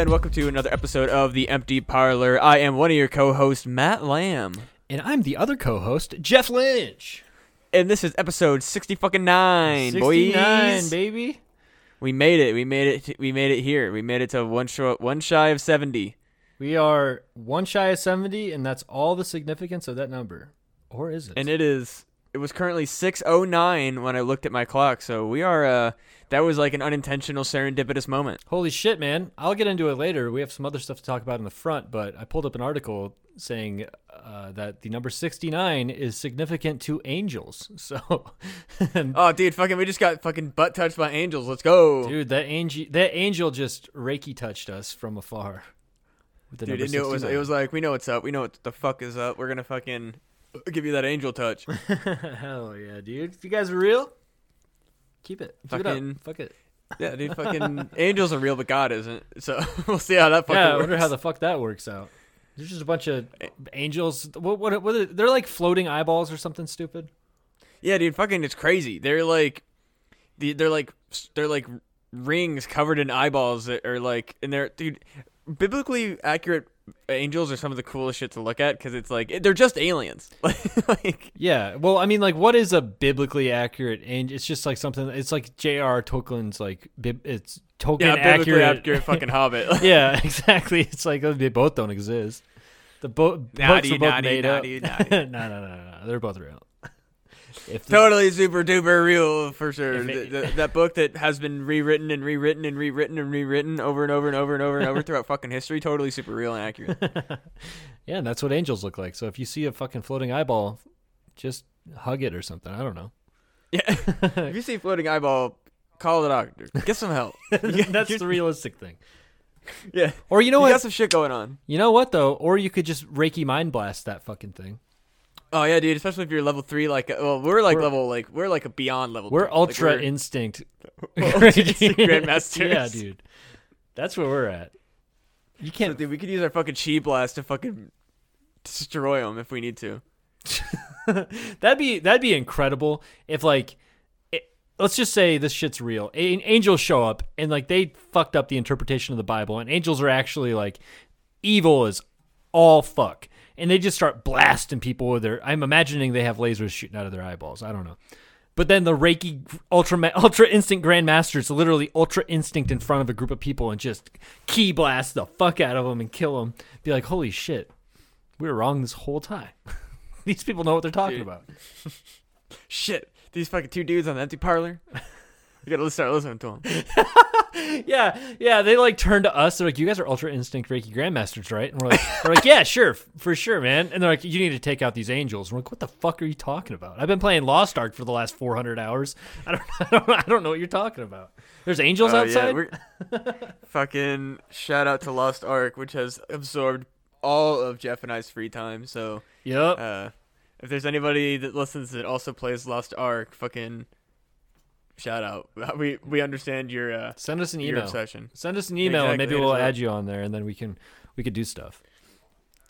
and welcome to another episode of the Empty Parlor. I am one of your co-hosts, Matt Lamb, And I'm the other co-host, Jeff Lynch. and this is episode sixty fucking nine, 69, boys. baby. We made it. We made it. We made it here. We made it to one short, one shy of seventy. We are one shy of 70, and that's all the significance of that number. Or is it? and it is it was currently 609 when i looked at my clock so we are uh that was like an unintentional serendipitous moment Holy shit, man. I'll get into it later. We have some other stuff to talk about in the front, but I pulled up an article saying uh, that the number 69 is significant to angels. So, oh dude fucking we just got fucking butt touched by angels let's go dude, that angel, that angel just Reiki touched us from afar. Dude it knew it was it was like we know what's up we know what the fuck is up we're gonna fucking give you that angel touch Hell yeah, dude. If you guys are real, keep it. Keep Fucking- it up. Fuck it. yeah dude fucking angels are real but god isn't so we'll see how that fucking yeah, I works. wonder how the fuck that works out. There's just a bunch of angels. What? What? what are, they're like floating eyeballs or something stupid. yeah dude fucking it's crazy they're like the- they're like they're like rings covered in eyeballs that are like and they're dude biblically accurate angels are some of the coolest shit to look at because it's like they're just aliens like Yeah. Well, I mean, like, what is a biblically accurate angel? It's just like something. It's like J.R. Tolkien's like bib, it's Tolkien yeah biblically accurate. accurate fucking hobbit yeah, exactly. It's like oh, they both don't exist. The bo- Nah, books are both nah, dude, made nah, up. dude, nah, dude. no, no, no, no, no. They're both real. If the- totally super duper real for sure it- Th- th- that book that has been rewritten and rewritten and rewritten and rewritten over and over and over and over and over throughout fucking history totally super real and accurate yeah, and that's what angels look like. So if you see a fucking floating eyeball, just hug it or something. I don't know. yeah if you see a floating eyeball call the doctor get some help that's the realistic thing. yeah Or you know you what? got some shit going on You know what though? Or you could just Reiki mind blast that fucking thing. Oh yeah, dude. Especially if you're level three, like well, we're like We're- level like we're like a beyond level. We're three. Like, ultra we're- instinct. Ultra instinct grandmasters. yeah, dude. That's where we're at. You can't. dude, we could use our fucking chi blast to fucking destroy them if we need to. that'd be that'd be incredible if like. It, let's just say this shit's real. A- angels show up and like they fucked up the interpretation of the Bible, and angels are actually like evil as all fuck, and they just start blasting people with their. I'm imagining they have lasers shooting out of their eyeballs. I don't know. But then the Reiki Ultra Ultra Instinct Grandmasters literally Ultra Instinct in front of a group of people and just chi blast the fuck out of them and kill them. Be like, holy shit, we were wrong this whole time. These people know what they're talking Dude. about. Shit, these fucking two dudes on the empty parlor. we gotta start listening to them. Yeah, yeah. They like turn to us. They're like, "You guys are Ultra Instinct Reiki Grandmasters, right?" And we're like, "We're like, yeah, sure, for sure, man." And they're like, "You need to take out these angels." And we're like, "What the fuck are you talking about? I've been playing Lost Ark for the last 400 hours. I don't, I don't, I don't know what you're talking about. There's angels Oh, outside. we're- fucking shout out to Lost Ark, which has absorbed all of Jeff and I's free time. So, yep. uh, if there's anybody that listens that also plays Lost Ark, fucking shout out. We we understand your uh, Send us an email. obsession. Send us an email, and maybe we'll add you on there, and then we can we could do stuff.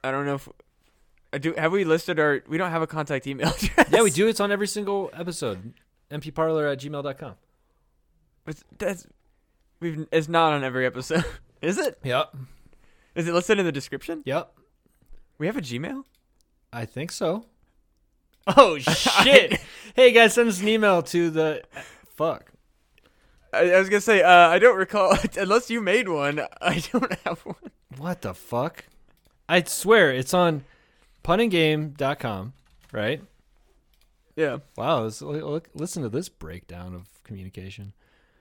I don't know if I do. Have we listed our? We don't have a contact email address. Yeah, we do. It's on every single episode. mpparlor at gmail.com. But that's we've. It's not on every episode. Is it? Yep. Is it listed in the description? Yep. We have a Gmail. I think so. Oh shit! hey guys, send us an email to the fuck. I, I was gonna say. Uh, I don't recall unless you made one. I don't have one. What the fuck? I swear it's on punandgame.com, right? Yeah. Wow, let's, look, listen to this breakdown of communication.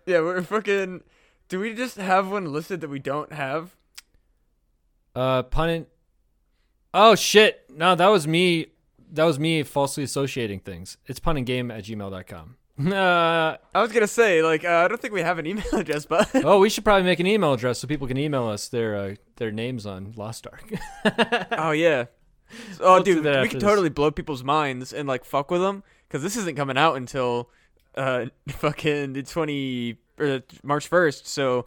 Yeah. We're fucking. Do we just have one listed that we don't have? Uh, punnin. Oh shit! No, that was me. That was me falsely associating things. It's punandgame at gmail.com. Uh, I was gonna say like uh, I don't think we have an email address, but oh, we should probably make an email address so people can email us their uh, their names on Lost Ark. oh yeah. Oh We'll dude, we could totally blow people's minds and like fuck with them because this isn't coming out until uh fucking the twenty or March first. So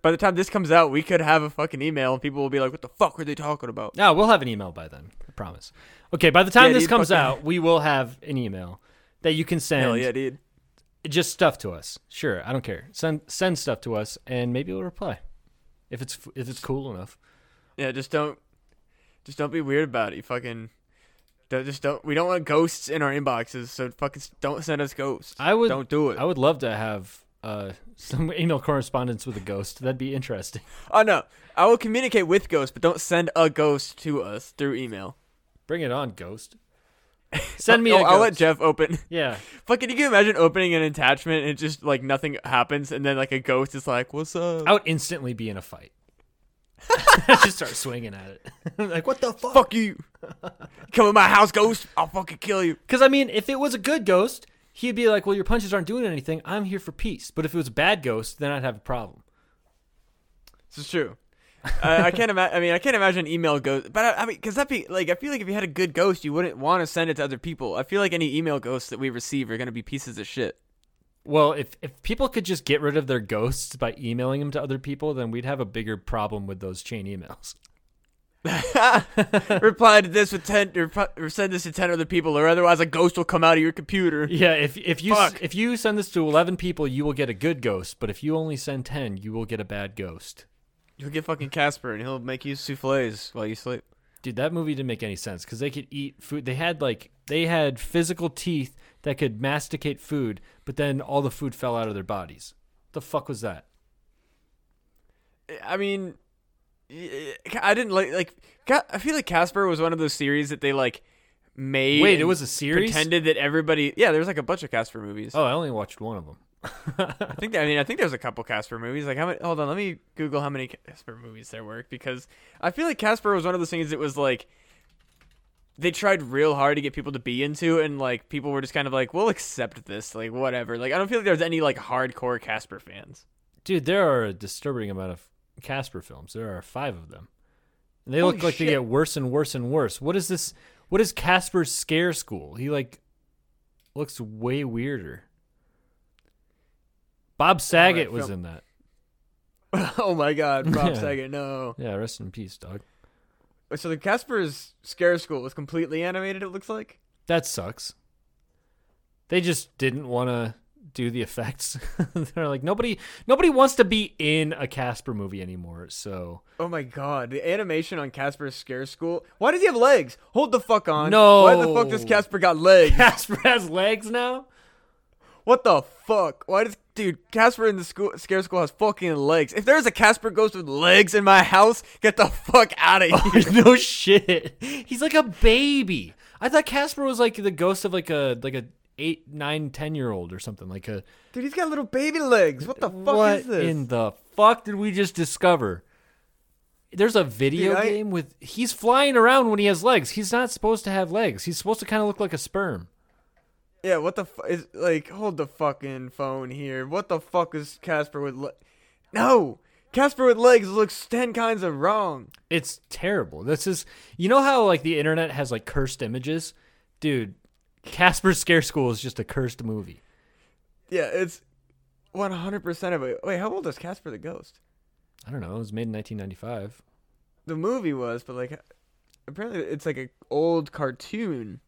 by the time this comes out, we could have a fucking email and people will be like, "What the fuck were they talking about?" No, we'll have an email by then. I promise. Okay, by the time Yeah, this dude, comes fucking- out, we will have an email that you can send Hell yeah, dude. Just stuff to us. Sure, I don't care. Send send stuff to us and maybe we'll reply. if it's if it's cool enough. Yeah, just don't, just don't be weird about it. You fucking, don't, just don't. We don't want ghosts in our inboxes, so fucking don't send us ghosts. I would don't do it. I would love to have uh, some email correspondence with a ghost. That'd be interesting. oh no, I will communicate with ghosts, but don't send a ghost to us through email. Bring it on, ghost. Send oh, me Oh, I'll let. Jeff open. Yeah. Fucking, you can imagine opening an attachment and just like nothing happens, and then like a ghost is like, "What's up?" I would instantly be in a fight. Just start swinging at it. like, what the fuck? Fuck you! Come in my house, ghost. I'll fucking kill you. Because, I mean, if it was a good ghost, he'd be like, well, your punches aren't doing anything. I'm here for peace. But if it was a bad ghost, then I'd have a problem. This is true. I, I can't imagine. I mean, I can't imagine email ghost, but I, I mean, because that be like, I feel like if you had a good ghost, you wouldn't want to send it to other people. I feel like any email ghosts that we receive are gonna be pieces of shit. Well, if, if people could just get rid of their ghosts by emailing them to other people, then we'd have a bigger problem with those chain emails. Reply to this with ten, or, or send this to ten other people, or otherwise a ghost will come out of your computer. Yeah, if if you Fuck. if you send this to eleven people, you will get a good ghost. But if you only send ten, you will get a bad ghost. You'll get fucking Casper, and he'll make you souffles while you sleep. Dude, that movie didn't make any sense because they could eat food. They had like they had physical teeth that could masticate food, but then all the food fell out of their bodies. the fuck was that? I mean, I didn't like like. I feel like Casper was one of those series that they like made. Wait, it was a series. Pretended that everybody. Yeah, there was like a bunch of Casper movies. Oh, I only watched one of them. I think. I mean, I think there's a couple Casper movies. Like how many? Hold on, let me Google how many Casper movies there were because I feel like Casper was one of those things that was like they tried real hard to get people to be into, and like people were just kind of like, we'll accept this, like whatever. Like I don't feel like there's any like hardcore Casper fans. Dude, there are a disturbing amount of Casper films. There are five of them. And they Holy look like shit. they get worse and worse and worse. What is this? What is Casper's Scare School? He like looks way weirder. Bob Saget was film- in that. oh my God, Bob Yeah. Saget, no. Yeah, rest in peace, dog. So the Casper's Scare School was completely animated. It looks like. That sucks. They just didn't want to do the effects. They're like nobody nobody wants to be in a Casper movie anymore. So Oh my god, the animation on Casper's Scare School. Why does he have legs? Hold the fuck on. No. Why the fuck does Casper got legs? Casper has legs now? What the fuck? Why does dude Casper in the school Scare School has fucking legs? If there's a Casper ghost with legs in my house, get the fuck out of oh, here. no shit. He's like a baby. I thought Casper was like the ghost of like a like a eight, nine, ten year old or something. Like a dude, he's got little baby legs. What the fuck what is this? in the fuck did we just discover? There's a video Dude, I- game with he's flying around when he has legs. He's not supposed to have legs. He's supposed to kind of look like a sperm. Yeah, what the fuck is like? Hold the fucking phone here. What the fuck is Casper with? Le- no, Casper with legs looks ten kinds of wrong. It's terrible. This is you know how like the internet has like cursed images? Dude, Casper's Scare School is just a cursed movie. Yeah, it's one hundred percent of it. Wait, how old is Casper the Ghost? I don't know. It was made in 1995. The movie was, but like, apparently it's like a old cartoon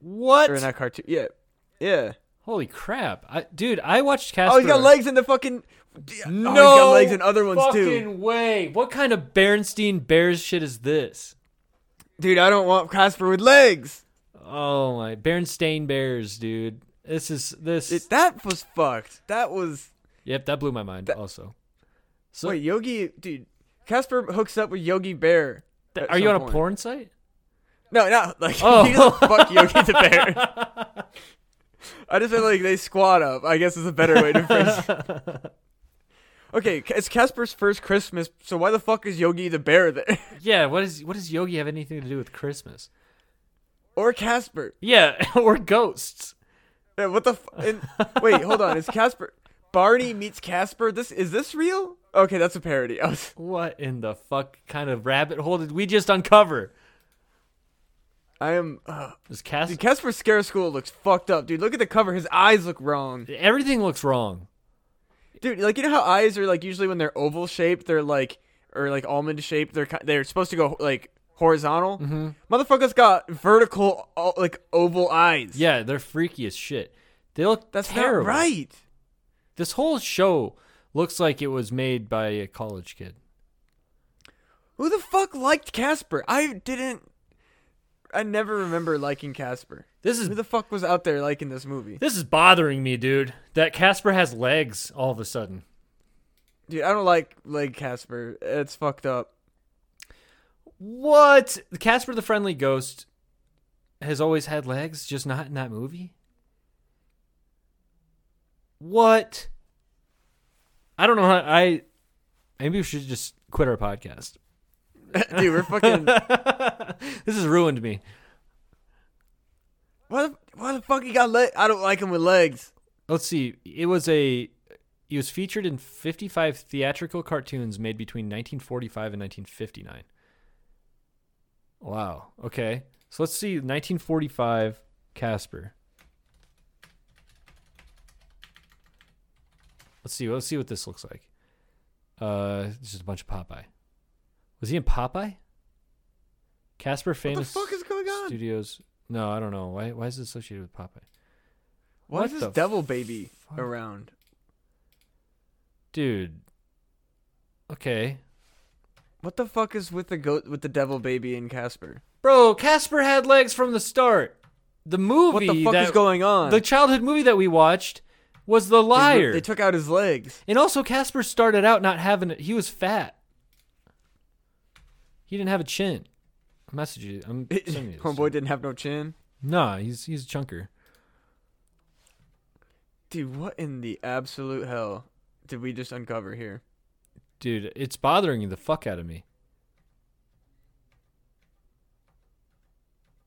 What? or not cartoon. Yeah, yeah. Holy crap! I, dude, I watched Casper. Oh, he's got legs in the fucking. No oh, he's got legs in other ones fucking too. way! What kind of Berenstein Bears shit is this? Dude, I don't want Casper with legs. Oh my Berenstain Bears, dude. This is this. It, that was fucked. That was. yep, that blew my mind. That- also, so Wait, Yogi, dude. Casper hooks up with Yogi Bear. at are you on a porn site? No, not like Oh. he fuck Yogi the Bear. I just feel like they squat up. I guess is a better way to phrase. it. Okay, it's Casper's first Christmas, so why the fuck is Yogi the Bear there? yeah. What is what does Yogi have anything to do with Christmas? or Casper? Yeah, or ghosts. Yeah, what the? F- and, wait, hold on. Is Casper Barney meets Casper? This is this real? Okay, that's a parody. Was, What in the fuck kind of rabbit hole did we just uncover? I am. Uh, Is Cas- dude, Casper's Scare School looks fucked up, dude. Look at the cover. His eyes look wrong, Everything looks wrong. dude. Like you know how eyes are like usually when they're oval shaped, they're like or like almond shaped. They're ki- they're supposed to go like horizontal. Mm-hmm. Motherfucker's got vertical o- like oval eyes. Yeah, they're freaky as shit. They look that's terrible. not right. This whole show looks like it was made by a college kid. Who the fuck liked Casper? I didn't. I never remember liking Casper. This is Who the fuck was out there liking this movie? this is bothering me, dude. That Casper has legs all of a sudden. Dude, I don't like like Casper. It's fucked up. What? Casper the Friendly Ghost has always had legs, just not in that movie? What? I don't know how I maybe we should just quit our podcast. Dude, we're fucking. this has ruined me. Why the, why the fuck he got leg? I don't like him with legs. Let's see. It was a he was featured in 55 theatrical cartoons made between 1945 and 1959. Wow. Okay. So let's see 1945 Casper. Let's see. Let's see what this looks like. Uh, it's just a bunch of Popeye. Was he in Popeye? Casper Famous What the fuck is going on? studios. No, I don't know. Why? Why is it associated with Popeye? Why What is this the devil baby fuck? around? Dude. Okay. What the fuck is with the goat with the devil baby and Casper? Bro, Casper had legs from the start. The movie What the fuck that is going on? the childhood movie that we watched was The They- Liar. They took out his legs. and also Casper started out not having it. He was fat. He didn't have a chin. I'm messaging you. I'm sending you this. Homeboy didn't have no chin. Nah, he's he's a chunker. Dude, what in the absolute hell did we just uncover here? Dude, it's bothering the fuck out of me.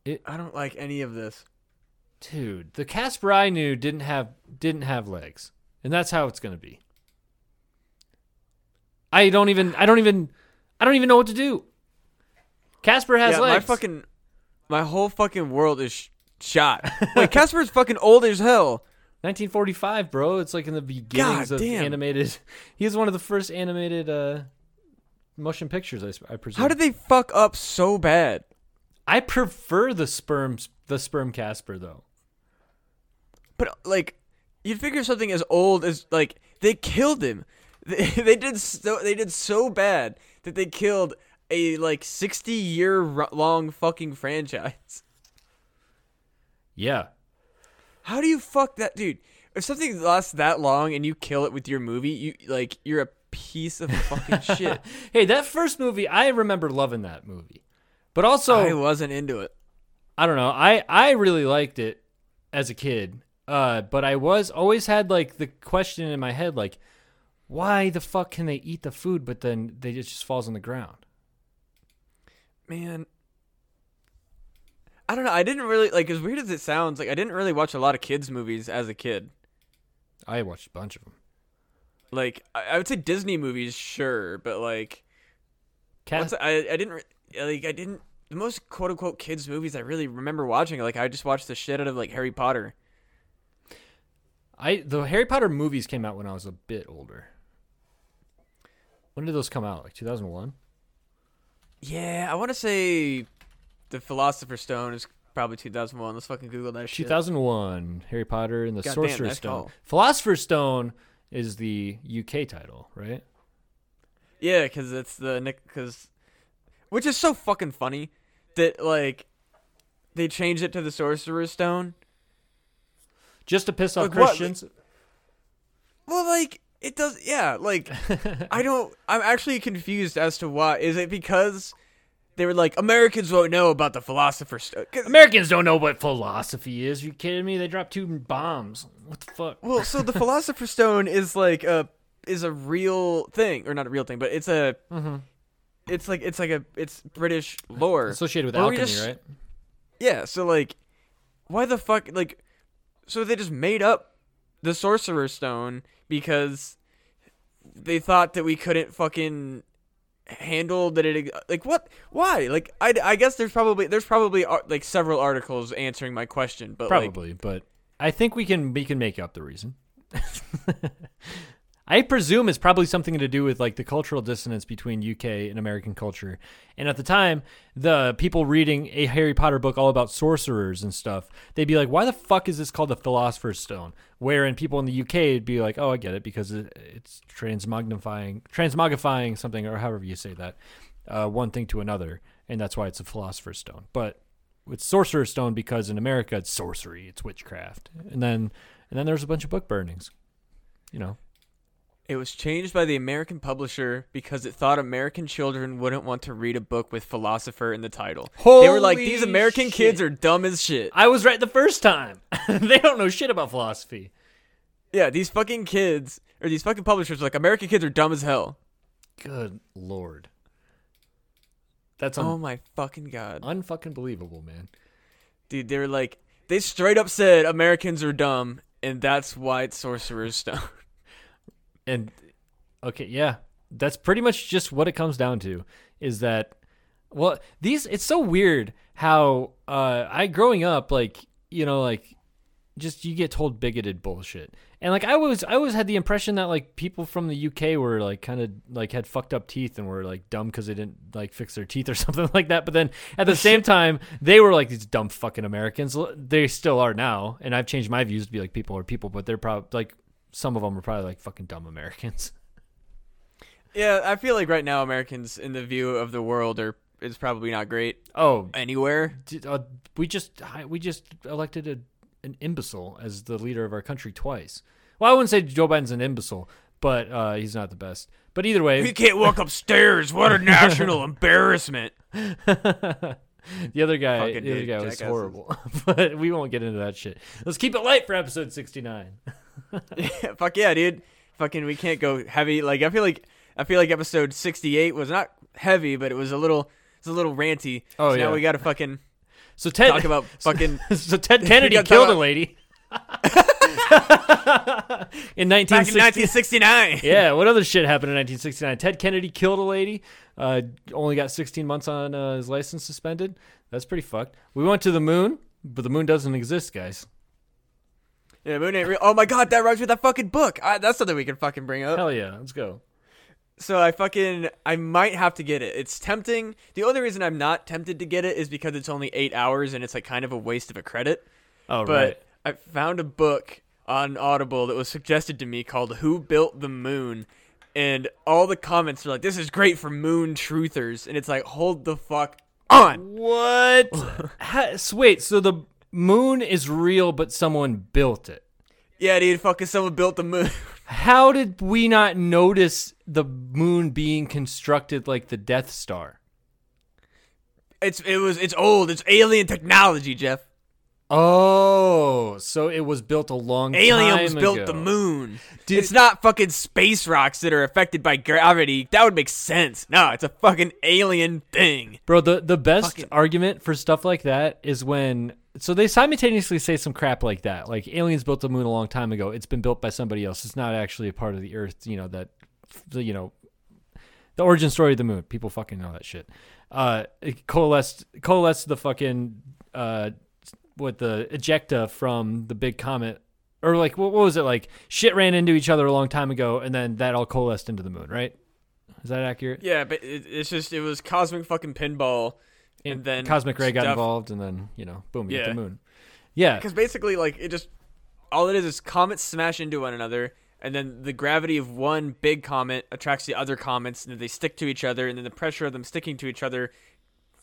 It, I don't like any of this. Dude, the Casper I knew didn't have didn't have legs. And that's how it's gonna be. I don't even I don't even I don't even know what to do. Casper has yeah, legs. my fucking, my whole fucking world is sh- shot. Wait, Casper's fucking old as hell. 1945, bro. It's like in the beginnings God of damn. animated. He was one of the first animated uh, motion pictures, I, I presume. How did they fuck up so bad? I prefer the sperm the sperm Casper though. But like, you'd figure something as old as like they killed him. They, they did so they did so bad that they killed a like sixty year long fucking franchise. Yeah. How do you fuck that dude? If something lasts that long and you kill it with your movie, you like you're a piece of fucking shit. Hey, that first movie, I remember loving that movie. But also, I wasn't into it. I don't know. I I really liked it as a kid. Uh, but I was always had like the question in my head, like, why the fuck can they eat the food, but then they just, just falls on the ground? Man, I don't know. I didn't really like as weird as it sounds. Like I didn't really watch a lot of kids movies as a kid. I watched a bunch of them. Like I, I would say Disney movies, sure, but like Cat- I I didn't re- like I didn't the most quote unquote kids movies I really remember watching. Like I just watched the shit out of like Harry Potter. I the Harry Potter movies came out when I was a bit older. When did those come out? Like 2001? Yeah, I want to say the Philosopher's Stone is probably 2001. Let's fucking Google that shit. 2001. Harry Potter and the God Sorcerer's that's Stone. tall. Philosopher's Stone is the UK title, right? Yeah, because it's the Nick. Because which is so fucking funny that like they changed it to the Sorcerer's Stone. Just to piss off Like what? Christians. Well, like it does. Yeah, like I don't. I'm actually confused as to why. Is it because they were like Americans won't know about the Philosopher's stone? Americans don't know what philosophy is. you kidding me? They dropped two bombs. What the fuck? Well, so the Philosopher's Stone is like a is a real thing, or not a real thing, but it's a. Mhm. It's like it's like a it's British lore. Associated with Or alchemy, just- right? Yeah, so like, why the fuck? Like, so they just made up the Sorcerer's Stone because they thought that we couldn't fucking handle that it like what why like I, I guess there's probably there's probably like several articles answering my question but like Probably, but I think we can we can make up the reason. I presume it's probably something to do with like the cultural dissonance between UK and American culture. And at the time, the people reading a Harry Potter book all about sorcerers and stuff, they'd be like, "Why the fuck is this called the Philosopher's Stone?" Wherein people in the UK would be like, "Oh, I get it because it, it's transmagnifying, transmogrifying something, or however you say that." uh, one thing to another, and that's why it's a philosopher's stone. But it's sorcerer's stone because in America it's sorcery, it's witchcraft, and then and then there's a bunch of book burnings. You know, It was changed by the American publisher because it thought American children wouldn't want to read a book with philosopher in the title. they were like, these American shit. kids are dumb as shit. I was right the first time. they don't know shit about philosophy. Yeah, these fucking kids or these fucking publishers are like American kids are dumb as hell. Good lord, that's Oh my fucking god. unfucking believable, man. Dude, they were like they straight up said Americans are dumb and that's why it's Sorcerer's Stone. And okay, yeah, that's pretty much just what it comes down to. Is that well, these it's so weird how uh I growing up like you know like just you get told bigoted bullshit. And like I was I always had the impression that like people from the UK were like kind of like had fucked up teeth and were like dumb cuz they didn't like fix their teeth or something like that. But then at the same time they were like these dumb fucking Americans. They still are now. And I've changed my views to be like people are people, but they're probably like some of them are probably like fucking dumb Americans. yeah, I feel like right now Americans in the view of the world are is probably not great Oh, anywhere. uh, we just we just elected a, an imbecile as the leader of our country twice. Well, I wouldn't say Joe Biden's an imbecile, but uh, he's not the best. But either way, We can't walk upstairs. What a national embarrassment. the other guy, Fucking the other dude, guy was jackasses. horrible. but we won't get into that shit. Let's keep it light for episode sixty nine. Yeah, fuck yeah, dude. Fucking, we can't go heavy. Like I feel like I feel like episode sixty-eight was not heavy, but it was a little, it's a little ranty. Oh, so yeah. Now we got to fucking So Ted, talk about fucking so Ted Kennedy killed a lady in back in nineteen sixty-nine. yeah, what other shit happened in 1969? Ted Kennedy killed a lady. Uh, only got 16 months on uh, his license suspended. That's pretty fucked. We went to the moon, but the moon doesn't exist, guys. Yeah, moon ain't real. Oh my god, that rhymes with that fucking book. I, that's something we can fucking bring up. Hell yeah, let's go. So I fucking I might have to get it. It's tempting. The only reason I'm not tempted to get it is because it's only eight hours and it's like kind of a waste of a credit. Oh but right. I found a book on Audible that was suggested to me called "Who Built the Moon," and all the comments are like, "This is great for moon truthers," and it's like, hold the fuck on. What? Wait, so the moon is real, but someone built it. Yeah, dude, fucking someone built the moon. How did we not notice the moon being constructed like the Death Star? It's it was it's old. It's alien technology, Jeff. Oh, so it was built a long time. Ago. Aliens time built ago. the moon. Dude- it's not fucking space rocks that are affected by gravity. That would make sense. No, it's a fucking alien thing. Bro, the the best Fucking- argument for stuff like that is when so they simultaneously say some crap like that, like aliens built the moon a long time ago. It's been built by somebody else. It's not actually a part of the Earth. You know that, the you know, the origin story of the moon. People fucking know that shit. Uh, it coalesced coalesced the fucking uh, what the ejecta from the big comet. Or like what, what was it like? Shit ran into each other a long time ago, and then that all coalesced into the moon, right? Is that accurate? Yeah, but it, it's just it was cosmic fucking pinball, and then cosmic ray got involved, and then you know, boom, you get Yeah. the moon. Yeah, Because basically, like it just all it is is comets smash into one another, and then the gravity of one big comet attracts the other comets, and then they stick to each other, and then the pressure of them sticking to each other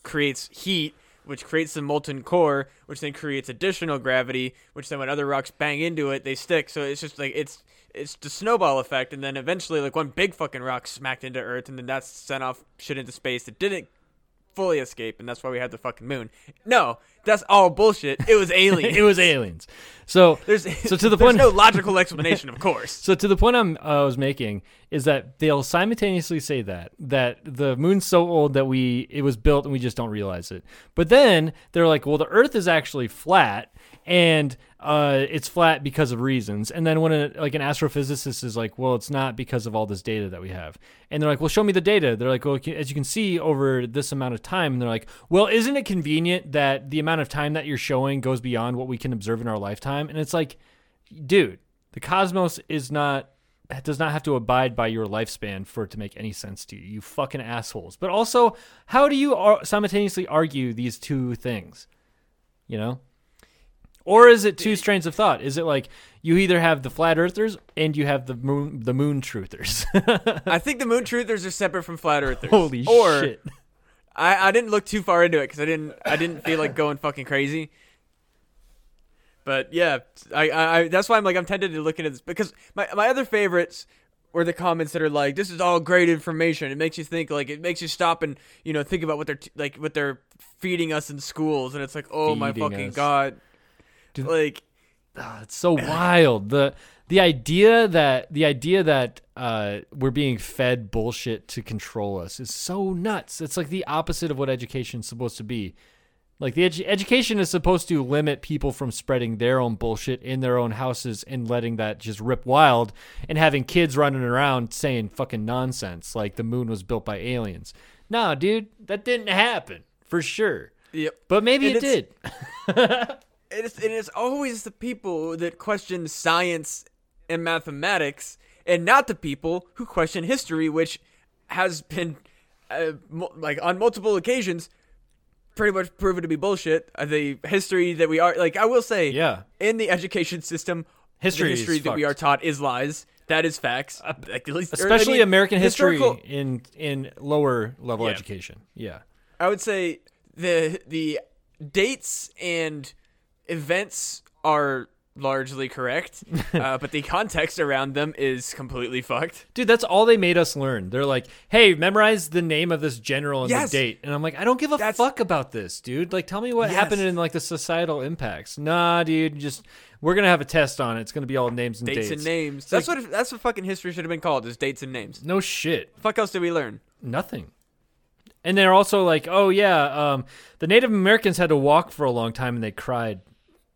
creates heat, which creates the molten core, which then creates additional gravity, which then when other rocks bang into it, they stick. So it's just like it's it's the snowball effect, and then eventually, like one big fucking rock smacked into Earth, and then that sent off shit into space that didn't fully escape, and that's why we had the fucking moon. No, that's all bullshit. It was aliens. it was aliens. So, There's So to the there's point- no logical explanation, of course. so to the point I'm uh, I was making is that they'll simultaneously say that that the moon's so old that we it was built and we just don't realize it. But then they're like, well, the Earth is actually flat and uh, it's flat because of reasons. And then when a, like an astrophysicist is like, well, it's not because of all this data that we have. And they're like, well, show me the data. They're like, well, as you can see over this amount of time. And they're like, well, isn't it convenient that the amount of time that you're showing goes beyond what we can observe in our lifetime? And it's like, dude, the cosmos is not does not have to abide by your lifespan for it to make any sense to you. You fucking assholes. But also, how do you simultaneously argue these two things? You know? Or is it two strains of thought? Is it like you either have the flat earthers and you have the moon the moon truthers? I think the moon truthers are separate from flat earthers. Holy or, shit. I, I didn't look too far into it because I didn't I didn't feel like going fucking crazy. But yeah, I, I, I that's why I'm like I'm tempted to look into this because my my other favorites were the comments that are like this is all great information. It makes you think like it makes you stop and you know think about what they're t- like what they're feeding us in schools and it's like oh my fucking us. god. Like Ah, it's so wild. The the idea that the idea that uh, we're being fed bullshit to control us is so nuts. It's like the opposite of what education's supposed to be. Like the edu- education is supposed to limit people from spreading their own bullshit in their own houses and letting that just rip wild and having kids running around saying fucking nonsense like the moon was built by aliens. Nah, dude, that didn't happen for sure. yep. But maybe And it did. it is, it is always the people that question science and mathematics and not the people who question history which has been uh, mu- like on multiple occasions pretty much proven to be bullshit Uh, the history that we are like i will say Yeah. in the education system History history that we fucked. Uh, are taught is lies that is facts Like, at least, or, I especially mean, American history in in lower level Yeah. education. Yeah. I would say the the dates and events are largely correct, uh, but the context around them is completely fucked. Dude, that's all they made us learn. They're like, "Hey, memorize the name of this general and Yes. the date." And I'm like, "I don't give a That's- fuck about this, dude. Like tell me what Yes. happened in like the societal impacts." Nah, dude, just we're going to have a test on it. It's going to be all names and Dates, dates. and names. That's what that's what fucking history should have been called. Is dates and names. No shit. Fuck else did we learn? Nothing. And they're also like, "Oh yeah, um, the Native Americans had to walk for a long time and they cried."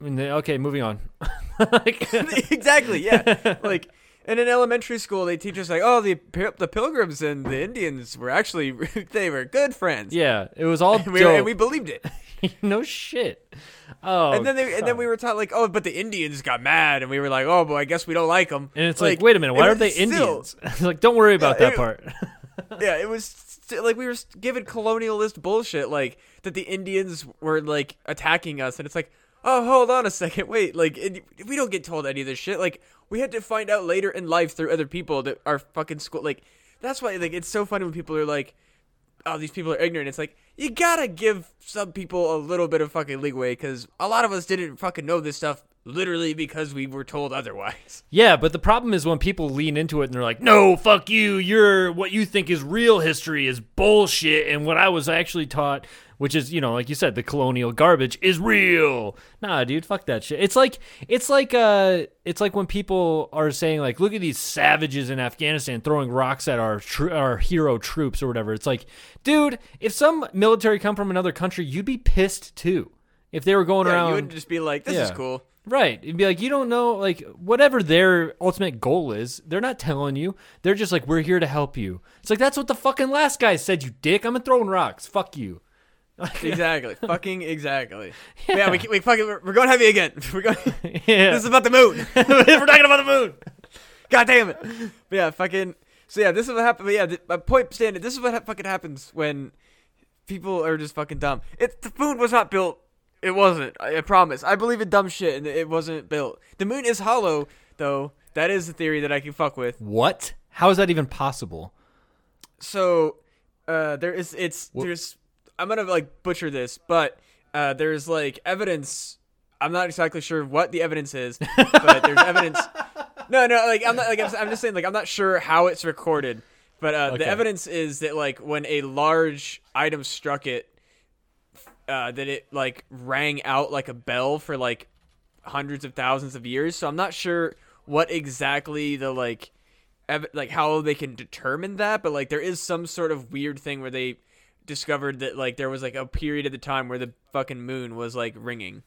Okay, moving on. like, exactly. Yeah. like. And in elementary school, they teach us like, oh, the the Pilgrims and the Indians were actually they were good friends. yeah, it was all And we, and we believed it. no shit. Oh, and then they, and then we were taught like, oh, but the Indians got mad, and we were like, oh, but I guess we don't like them. And it's like, wait a minute, why are they still- Indians? like, don't worry about Yeah, that it- part. yeah, it was st- like we were given colonialist bullshit, like that the Indians were like attacking us, and it's like, oh, hold on a second, wait, like it, we don't get told any of this shit. Like we had to find out later in life through other people that are fucking school. Like that's why like it's so funny when people are like, oh, these people are ignorant. It's like you gotta give some people a little bit of fucking leeway because a lot of us didn't fucking know this stuff literally because we were told otherwise. yeah, but the problem is when people lean into it and they're like, "No, fuck you. You're what you think is real history is bullshit, and what I was actually taught, which is you know, like you said, the colonial garbage is real." Nah, dude, fuck that shit. It's like it's like uh, it's like when people are saying like, "Look at these savages in Afghanistan throwing rocks at our tr- our hero troops or whatever." It's like, dude, if some military come from another country, you'd be pissed too. If they were going Yeah, around you would just be like, this is cool. Right. It'd be like, you don't know, like, whatever their ultimate goal is, they're not telling you. They're just like, we're here to help you. It's like, that's what the fucking last guy said, you dick. I'm throwing rocks. Fuck you. Exactly. fucking exactly. Yeah, we, we fucking we're, we're going heavy again. We're going. Yeah. This is about the moon. we're talking about the moon. God damn it. But yeah, fucking. So yeah, this is what happened. But yeah, th- my point standing. This is what ha- fucking happens when people are just fucking dumb. It the moon was not built. It wasn't. I, I promise. I believe in dumb shit, and it wasn't built. The moon is hollow, though. That is the theory that I can fuck with. What? How is that even possible? So, uh, there is it's there's I'm gonna like butcher this, but uh, there's like evidence. I'm not exactly sure what the evidence is, but there's evidence. No, no, like I'm not like I'm, I'm just saying like I'm not sure how it's recorded, but uh, Okay. the evidence is that like when a large item struck it, uh, that it like rang out like a bell for like hundreds of thousands of years. So I'm not sure what exactly the like ev- like how they can determine that, but like there is some sort of weird thing where they discovered that like there was like a period of the time where the fucking moon was like ringing.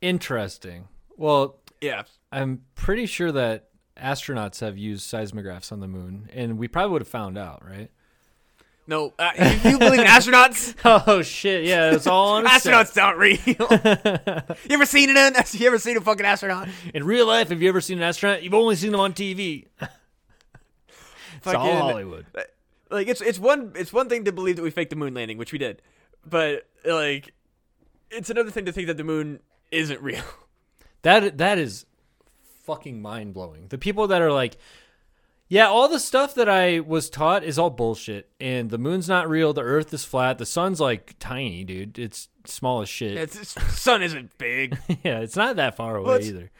Interesting. Well, Yeah. I'm pretty sure that astronauts have used seismographs on the moon, and we probably would have found out, right? No, uh, you, you believe in astronauts? Oh, shit. Yeah, it's all on astronauts aren't real. you ever seen it? You ever seen a fucking astronaut? In real life, have you ever seen an astronaut? You've only seen them on TV. it's all Fucking- Hollywood. Like it's it's one it's one thing to believe that we faked the moon landing, which we did, but like it's another thing to think that the moon isn't real. That that is fucking mind blowing. The people that are like, yeah, all the stuff that I was taught is all bullshit, and the moon's not real. The Earth is flat. The sun's like tiny, dude. It's small as shit. It's, it's- sun isn't big. yeah, it's not that far away Well, either.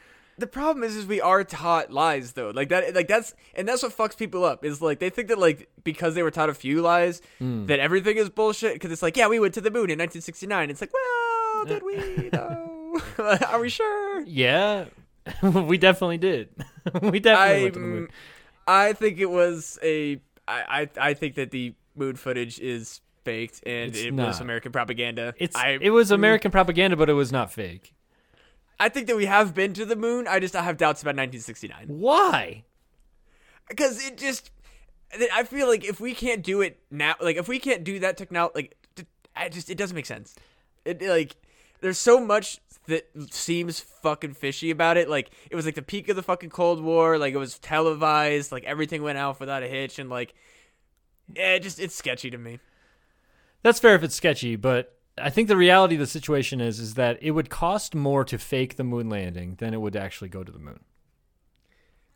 The problem is, is we are taught lies though. Like that, like that's and that's what fucks people up. Is like they think that like because they were taught a few lies Hmm. that everything is bullshit. Because it's like, yeah, we went to the moon in 1969. It's like, well, did we are we sure? Yeah, we definitely did. we definitely went to the moon. I think it was a. I, I I think that the moon footage is faked and It's it not. was American propaganda. It's I, it was American propaganda, but it was not fake. I think that we have been to the moon. I just have doubts about 1969 Why? because it just. I feel like if we can't do it now, like if we can't do that technology, like I just it doesn't make sense. It like there's so much that seems fucking fishy about it. Like it was like the peak of the fucking Cold War. Like it was televised. Like everything went out without a hitch, and like yeah, it just it's sketchy to me. That's fair if it's sketchy, but I think the reality of the situation is is that it would cost more to fake the moon landing than it would actually go to the moon.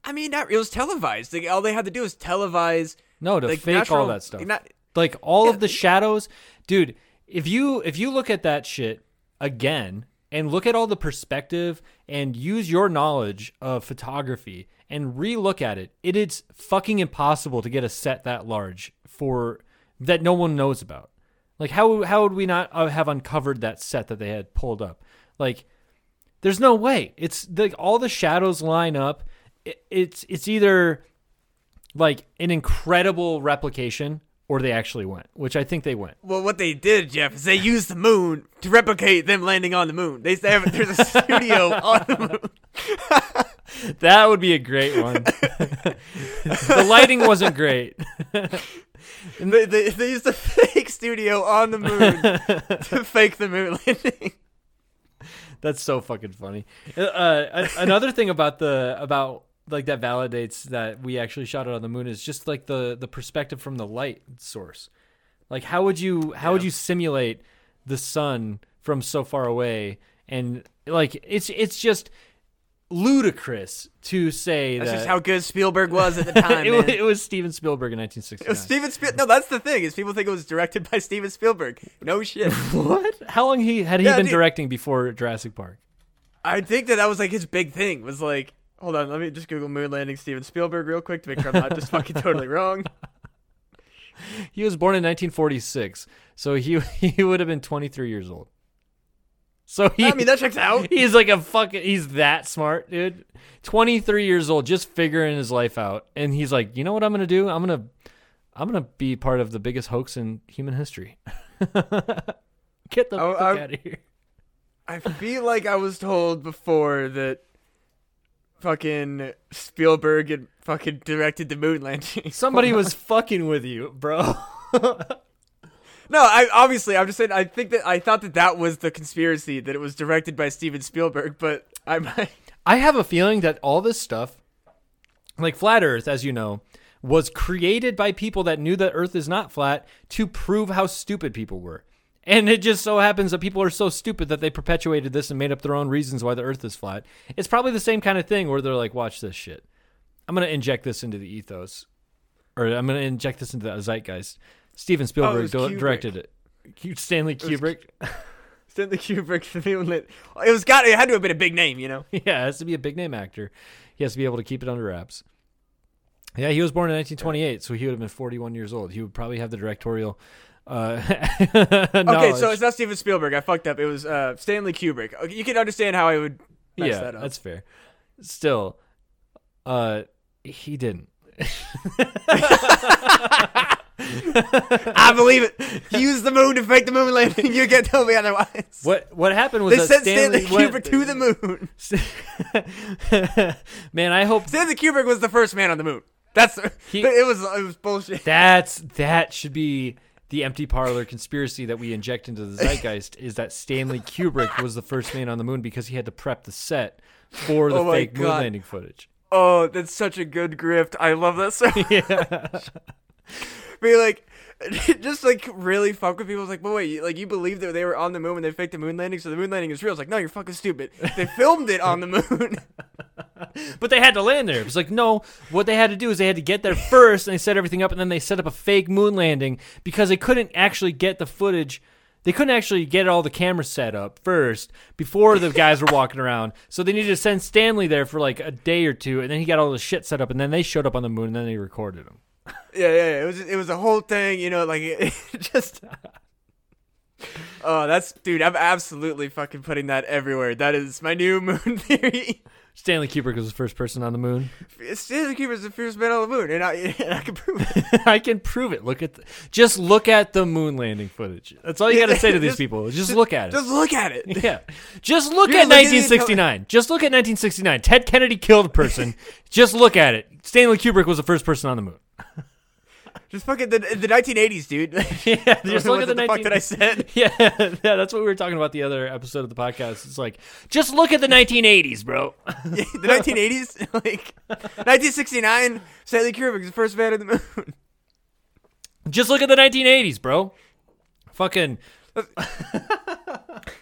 I mean, not it was televised. Like all they had to do was televise. No, to like fake natural, all that stuff. Not, like all Yeah, of the shadows, dude. If you if you look at that shit again and look at all the perspective and use your knowledge of photography and re-look at it, it is fucking impossible to get a set that large for that no one knows about. Like how how would we not uh, have uncovered that set that they had pulled up? Like there's no way. It's like all the shadows line up. It, it's it's either like an incredible replication or they actually went, which I think they went. well, what they did, Jeff, is they used the moon to replicate them landing on the moon. They they have there's a studio on the moon. That would be a great one. the lighting wasn't great. They, they, they used a fake studio on the moon to fake the moon landing. That's so fucking funny. Uh, uh, another thing about the about like that validates that we actually shot it on the moon is just like the the perspective from the light source. Like how would you how would you simulate the sun from so far away and like it's it's just ludicrous to say That's that just how good Spielberg was at the time. it, man. it was Steven Spielberg in It was 1969. Steven Spielberg. No, that's the thing is people think it was directed by Steven Spielberg. No shit. what? How long he had he Yeah, been dude. directing before Jurassic Park? I think that that was like his big thing. Was like, hold on, let me just Google moon landing Steven Spielberg real quick to make sure I'm not just fucking totally wrong. He was born in 1946, so he he would have been 23 years old. So he, I mean, that checks out. he's like a fucking, he's that smart, dude. 23 years old, just figuring his life out, and he's like, you know what I'm gonna do? I'm gonna, I'm gonna be part of the biggest hoax in human history. Get the Oh, fuck I'm- out of here. I feel like I was told before that fucking Spielberg had fucking directed the moon landing. Somebody was fucking with you, bro. No, I obviously I'm just saying I think that I thought that that was the conspiracy that it was directed by Steven Spielberg, but I. I have a feeling that all this stuff, like flat Earth, as you know, was created by people that knew that Earth is not flat to prove how stupid people were. And it just so happens that people are so stupid that they perpetuated this and made up their own reasons why the Earth is flat. It's probably the same kind of thing where they're like, watch this shit. I'm going to inject this into the ethos. Or I'm going to inject this into the zeitgeist. Steven Spielberg di- Kubrick. directed it. Stanley was Kubrick. Stanley Kubrick, the lit. It was got. It had to have been a big name, you know. yeah, it has to be a big name actor. He has to be able to keep it under wraps. Yeah, he was born in 1928, so he would have been 41 years old. He would probably have the directorial. Uh, Okay, so it's not Steven Spielberg. I fucked up. It was uh, Stanley Kubrick. You can understand how I would mess yeah, that up. that's fair. Still, uh, he didn't. I believe it. He used the moon to fake the moon landing. You can't tell me otherwise. What what happened was They that sent Stanley, Stanley Kubrick to the moon. Man, I hope Stanley Kubrick was the first man on the moon. That's He- it was it was bullshit. That's that should be the empty parlor conspiracy that we inject into the zeitgeist is that Stanley Kubrick was the first man on the moon because he had to prep the set for the Oh fake moon landing footage. Oh, that's such a good grift. I love that so. Yeah. Be like, just like really fuck with people. It's like, but wait, like you believe that they were on the moon when they faked the moon landing, so the moon landing is real. It's like, no, you're fucking stupid. They filmed it on the moon. But they had to land there. It was like, no, what they had to do is they had to get there first and they set everything up and then they set up a fake moon landing because they couldn't actually get the footage. They couldn't actually get all the cameras set up first before the guys were walking around. So they needed to send Stanley there for like a day or two and then he got all the shit set up and then they showed up on the moon and then they recorded him. yeah, yeah, yeah. It was it was a whole thing, you know, like it, it just. Oh, that's dude. I'm absolutely fucking putting that everywhere. That is my new moon theory. Stanley Kubrick was the first person on the moon. Stanley Kubrick's the first man on the moon, and I and I can prove it. I can prove it. Look at the, just look at the moon landing footage. That's all you got to say to these Just- people. Just, look at it. Just look at it. Yeah. Just look You're at 1969. Just look at 1969. Ted Kennedy killed a person. Just look at it. Stanley Kubrick was the first person on the moon. Just fucking the the 1980s, dude. Yeah, just look at the, the fuck that I said. Yeah, yeah, that's what we were talking about the other episode of the podcast. It's like, just look at the 1980s, bro. the 1980s, like 1969. Stanley Kubrick's the first man on the moon. Just look at the 1980s, bro. Fucking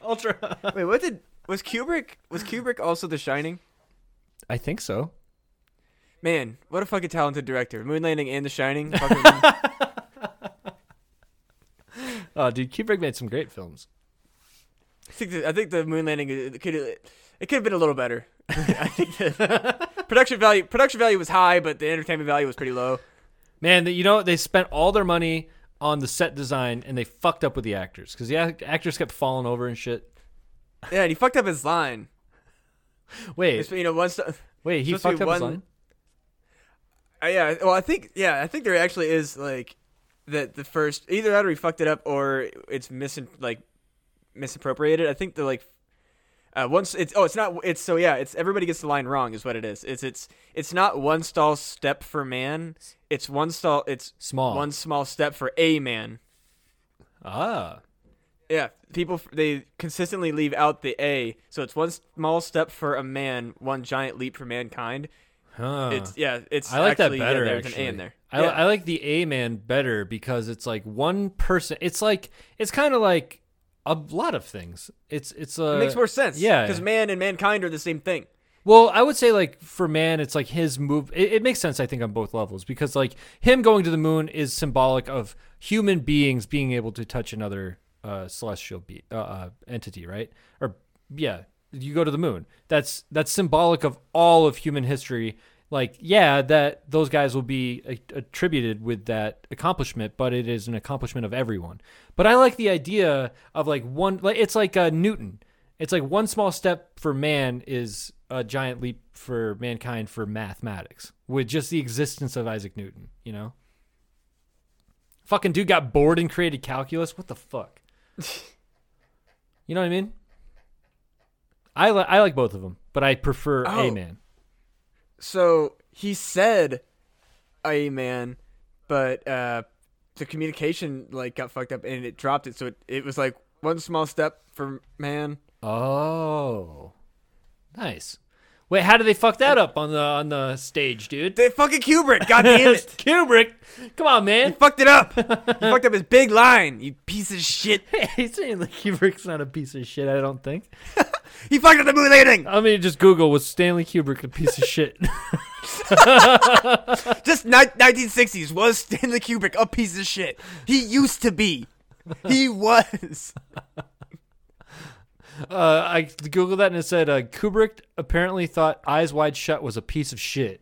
ultra. Wait, what did was Kubrick? Was Kubrick also The Shining? I think so. Man, what a fucking talented director. Moon Landing and The Shining. Fucking, Oh, dude, Kubrick made some great films. I think the, I think the Moon Landing uh, it could it could have been a little better. I think the production value production value was high, but the entertainment value was pretty low. Man, you know they spent all their money on the set design and they fucked up with the actors because the act- actors kept falling over and shit. Yeah, and he fucked up his line. Wait, It's, you know, one st- wait, he fucked up his line. Yeah, well, I think yeah, I think there actually is like that the first either that or he fucked it up or it's misin like misappropriated. I think the like uh, once it's oh it's not it's so yeah it's everybody gets the line wrong is what it is. It's it's it's not one stall step for man. It's one stall. It's Small. one small step for a man. Ah, Yeah, people they consistently leave out the a, so it's one small step for a man, one giant leap for mankind. Huh. It's yeah, it's I like that actually, yeah, better. there's actually, an a in there. I, yeah. I like the A man better because it's like one person. It's like it's kind of like a lot of things. It's it's a it makes more sense. yeah. because man and mankind are the same thing. Well, I would say like for man, it's like his move. It, it makes sense, I think, on both levels because like him going to the moon is symbolic of human beings being able to touch another uh, celestial be- uh, uh, entity, right? Or yeah, you go to the moon. That's that's symbolic of all of human history. Like yeah, that those guys will be a- attributed with that accomplishment, but it is an accomplishment of everyone. But I like the idea of like one. Like it's like uh, Newton. It's like one small step for man is a giant leap for mankind for mathematics with just the existence of Isaac Newton, you know? Fucking dude got bored and created calculus. What the fuck? you know what I mean? I, li- I like both of them, but I prefer Oh. A Man. So he said, "A man," but uh, the communication like got fucked up and it dropped it. So it, it was like one small step for man. Oh. Nice. Wait, how did they fuck that up on the on the stage, dude? They fucking Kubrick. God damn it. Kubrick. Come on, He man. fucked it up. he fucked up his big line. You piece of shit. He's saying like Kubrick's not a piece of shit, I don't think. He fucked up the moon landing. I mean, just Google was Stanley Kubrick a piece of shit. Just ni- 1960s was Stanley Kubrick a piece of shit. He used to be. He was. uh, I googled that and it said uh, Kubrick apparently thought Eyes Wide Shut was a piece of shit.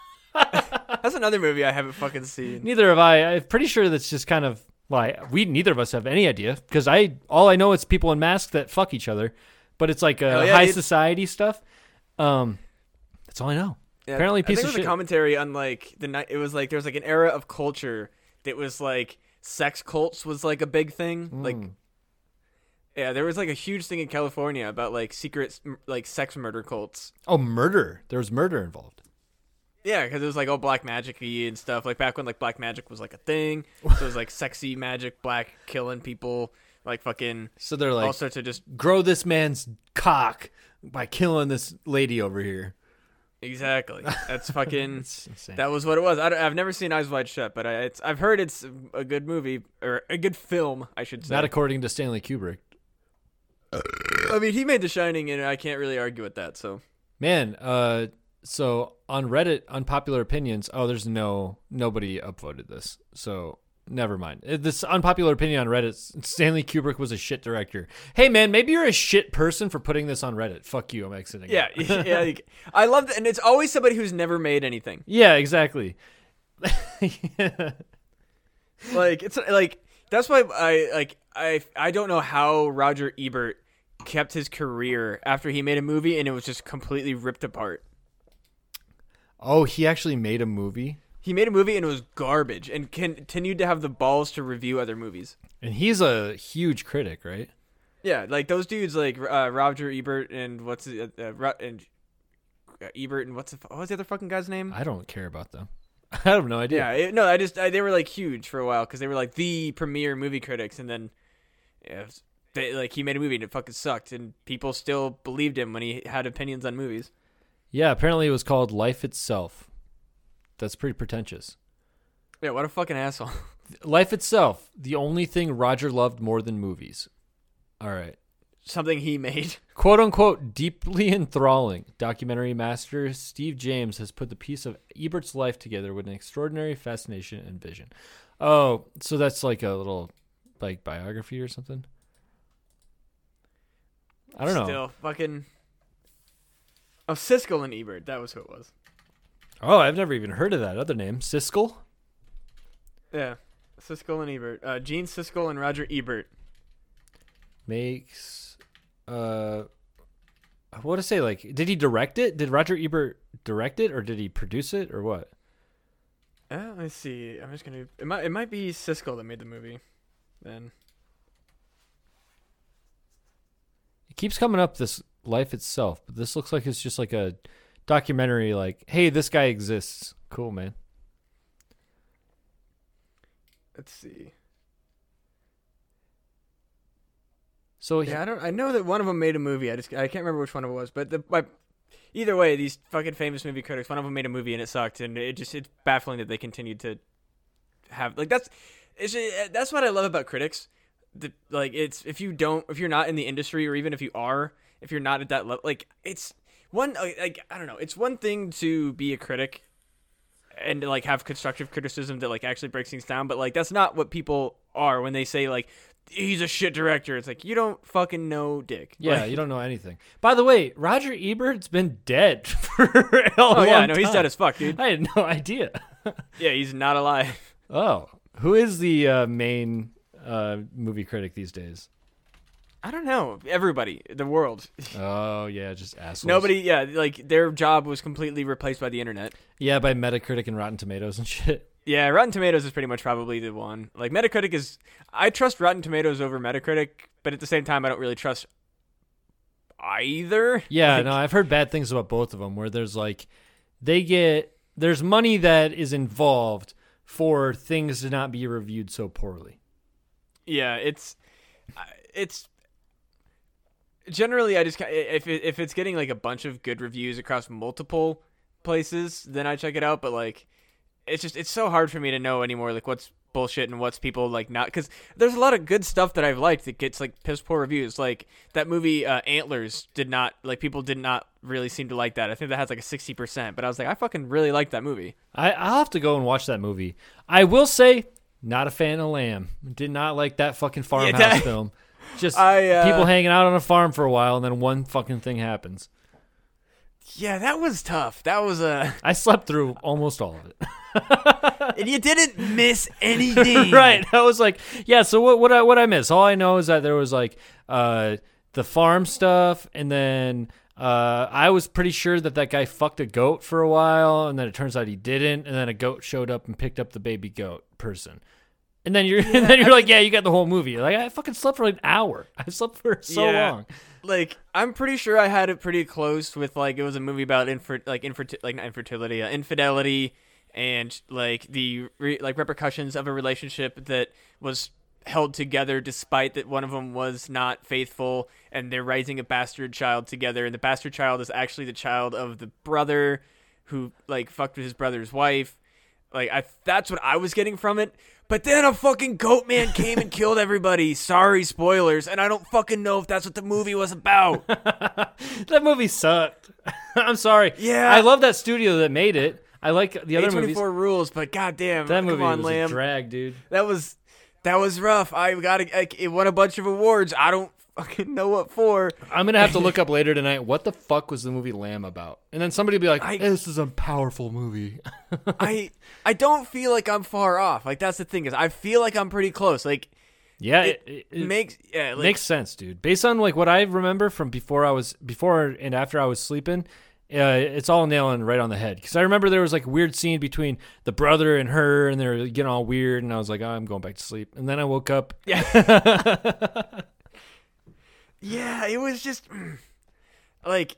That's another movie I haven't fucking seen. Neither have I. I'm pretty sure that's just kind of like we neither of us have any idea because I all I know is people in masks that fuck each other, but it's like uh, yeah, high dude. society stuff. Um, that's all I know. Yeah, Apparently a I piece think of it was shit. a commentary on like the night. It was like there was like an era of culture that was like sex cults was like a big thing. Like, Mm. yeah, there was like a huge thing in California about like secret like sex murder cults. Oh, murder! There was murder involved. Yeah, because it was like all black magic-y and stuff. Like back when like black magic was like a thing. so it was like sexy magic, black killing people, like fucking So they're like, all sorts of just grow this man's cock by killing this lady over here. Exactly. That's fucking. That was what it was. I have never seen Eyes Wide Shut, but I, it's I've heard it's a good movie or a good film, I should say. Not according to Stanley Kubrick. I mean, he made The Shining, and I can't really argue with that. So Man, uh, so on Reddit, unpopular opinions. Oh, there's no nobody upvoted this, so never mind. Uh, This unpopular opinion on Reddit: Stanley Kubrick was a shit director. Hey, man, maybe you're a shit person for putting this on Reddit. Fuck you. I'm exiting. yeah, yeah. like, I love that, and it's always somebody who's never made anything. yeah, exactly. Like it's like that's why I like I I don't know how Roger Ebert kept his career after he made a movie and it was just completely ripped apart. oh, he actually made a movie, He made a movie and it was garbage and continued to have the balls to review other movies. and he's a huge critic, right? Yeah, like those dudes, like uh, Roger Ebert and what's the, uh, uh, and uh, Ebert and what's the, what was the other fucking guy's name? I don't care about them. I have no idea. Yeah, it, no, I just I, they were like huge for a while because they were like the premier movie critics, and then yeah, was- they like he made a movie and it fucking sucked, and people still believed him when he had opinions on movies. Yeah, apparently it was called Life Itself. That's pretty pretentious. Yeah, what a fucking asshole. Life Itself, the only thing Roger loved more than movies. All right. Something he made. Quote unquote, deeply enthralling. Documentary master Steve James has put the piece of Ebert's life together with an extraordinary fascination and vision. Oh, so that's like a little like biography or something? I don't know. Still fucking. Oh, Siskel and Ebert. That was who it was. Oh, I've never even heard of that other name. Siskel? Yeah, Siskel and Ebert. Uh, Gene Siskel and Roger Ebert. Makes uh I want to say like did he direct it? Did Roger Ebert direct it or did he produce it or what? Uh, let me see. I'm just gonna. It might. It might be Siskel that made the movie. Then. It keeps coming up this life itself, but this looks like it's just like a documentary like, "Hey, this guy exists." Cool, man. Let's see. So Yeah, I don't. I know that one of them made a movie. I just I can't remember which one of it was. But the my, either way, these fucking famous movie critics. One of them made a movie and it sucked, and it just it's baffling that they continued to have like that's it's eh, that's what I love about critics. The, like it's if you don't if you're not in the industry or even if you are if you're not at that level like it's one like I don't know it's one thing to be a critic and to, like have constructive criticism that like actually breaks things down but like that's not what people are when they say like he's a shit director it's like you don't fucking know dick yeah, Like- you don't know anything. By the way, Roger Ebert's been dead for a oh long yeah no he's dead as fuck dude I had no idea. yeah he's not alive Oh, who is the uh, main uh, movie critic these days? I don't know everybody the world Oh yeah, just assholes. nobody yeah like their job was completely replaced by the internet Yeah, by Metacritic and Rotten Tomatoes and shit. Yeah, Rotten Tomatoes is pretty much probably the one. Like Metacritic is I trust Rotten Tomatoes over Metacritic, but at the same time I don't really trust either. Yeah, Like, no, I've heard bad things about both of them. Where there's like, they get there's money that is involved for things to not be reviewed so poorly. Yeah, it's it's generally I just if it, if it's getting like a bunch of good reviews across multiple places, then I check it out, but like it's just it's so hard for me to know anymore like what's bullshit and what's people like not cuz there's a lot of good stuff that I've liked that gets like piss poor reviews. Like that movie uh, Antlers did not like people did not really seem to like that. I think that has like a 60%, but I was like I fucking really like that movie. I I'll have to go and watch that movie. I will say, not a fan of Lamb. Did not like that fucking farmhouse that- film. Just I, uh, people hanging out on a farm for a while, and then one fucking thing happens. Yeah, that was tough. That was a I slept through almost all of it. and you didn't miss anything. right. I was like, yeah. So what? What I what I miss? All I know is that there was like uh the farm stuff, and then uh I was pretty sure that that guy fucked a goat for a while, and then it turns out he didn't, and then a goat showed up and picked up the baby goat person. And then you're and then you're like, yeah, you got the whole movie. Like I fucking slept for an hour. I slept for so Yeah. long. like I'm pretty sure I had it pretty close with like it was a movie about infer like inferti- like not infertility, uh, infidelity, and like the re- like repercussions of a relationship that was held together despite that one of them was not faithful and they're raising a bastard child together and the bastard child is actually the child of the brother who like fucked with his brother's wife like I that's what I was getting from it but then a fucking goat man came and killed everybody sorry spoilers and I don't fucking know if that's what the movie was about that movie sucked. I'm sorry. Yeah. I love that studio that made it. I like the other movies. A24 rules but goddamn That come movie on was Lamb a drag, dude. that was that was rough I got it won a bunch of awards I don't fucking know what for I'm gonna have to look up later tonight. What the fuck was the movie Lamb about? And then somebody will be like, I- "This is a powerful movie." I I don't feel like I'm far off. Like that's the thing is I feel like I'm pretty close. Like yeah, it, it, it- makes yeah like, makes sense, dude. Based on like what I remember from before I was before and after I was sleeping, uh, it's all nailing right on the head. Because I remember there was like a weird scene between the brother and her, and they're getting all weird, and I was like, oh, I'm going back to sleep. And then I woke up. yeah it was just like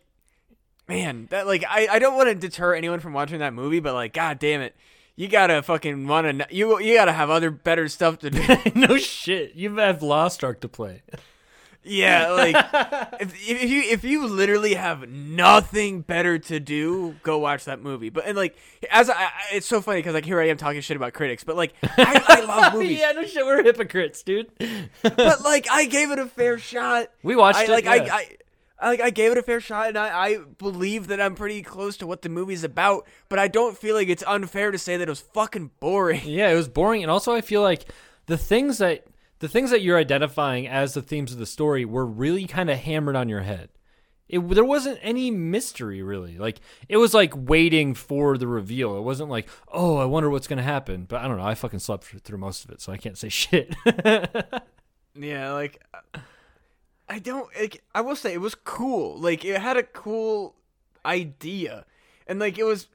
man that like I I don't want to deter anyone from watching that movie, but like god damn it. You gotta fucking want to. You you gotta have other better stuff to do. no shit, you have Lost Ark to play. Yeah, like if, if you if you literally have nothing better to do, go watch that movie. But and like as I, I it's so funny because like here I am talking shit about critics, but like I, I love movies. yeah, no shit, we're hypocrites, dude. But like I gave it a fair shot. We watched I, it, Like yeah. I, I I like I gave it a fair shot, and I, I believe that I'm pretty close to what the movie's about. But I don't feel like it's unfair to say that it was fucking boring. Yeah, it was boring, and also I feel like the things that the things that you're identifying as the themes of the story were really kind of hammered on your head. It, there wasn't any mystery really. Like it was like waiting for the reveal. It wasn't like, oh, I wonder what's gonna happen. But I don't know. I fucking slept through most of it, so I can't say shit. Yeah, like I don't. Like, I will say it was cool. Like it had a cool idea, and like it was,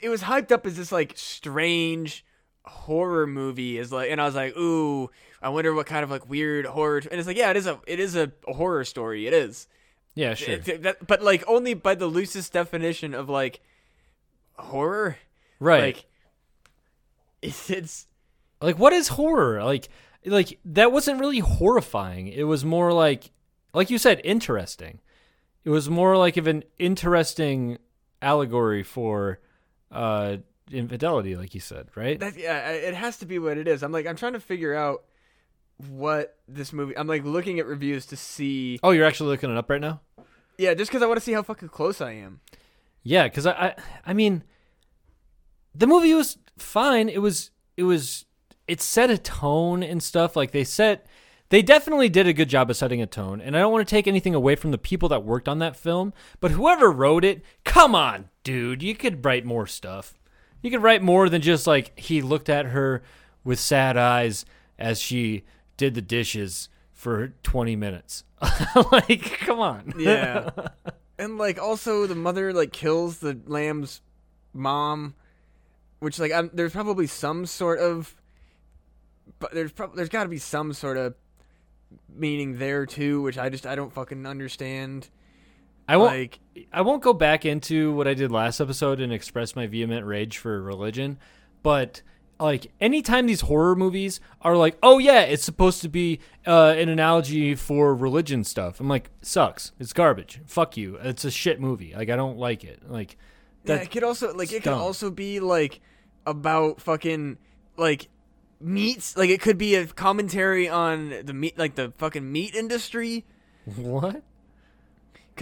it was hyped up as this like strange horror movie. Is like, and I was like, ooh, I wonder what kind of like weird horror. And it's like, yeah, it is a, it is a, horror story. It is. yeah, sure. It- that- but like only by the loosest definition of like horror. right. Like it's, it's like what is horror like like that wasn't really horrifying it was more like like you said interesting it was more like of an interesting allegory for uh infidelity like you said right that yeah, it has to be what it is. I'm like I'm trying to figure out what this movie. I'm like looking at reviews to see. oh you're actually looking it up right now Yeah, just because I want to see how fucking close I am. yeah because I, I i mean the movie was fine it was it was it set a tone and stuff like they set they definitely did a good job of setting a tone and i don't want to take anything away from the people that worked on that film but whoever wrote it come on dude you could write more stuff you could write more than just like he looked at her with sad eyes as she did the dishes for 20 minutes. Like come on. Yeah, and like also the mother like kills the lamb's mom, which like I'm, there's probably some sort of, but there's probably there's got to be some sort of meaning there too, which I just I don't fucking understand. I won't Like I won't go back into what I did last episode and express my vehement rage for religion, but like anytime these horror movies are like, oh yeah, it's supposed to be uh, an analogy for religion stuff. I'm like, sucks. It's garbage. Fuck you. It's a shit movie. Like I don't like it. Like Yeah, that. it could also like it could also be like about fucking like meats. Like it could be a commentary on the meat, like the fucking meat industry. what?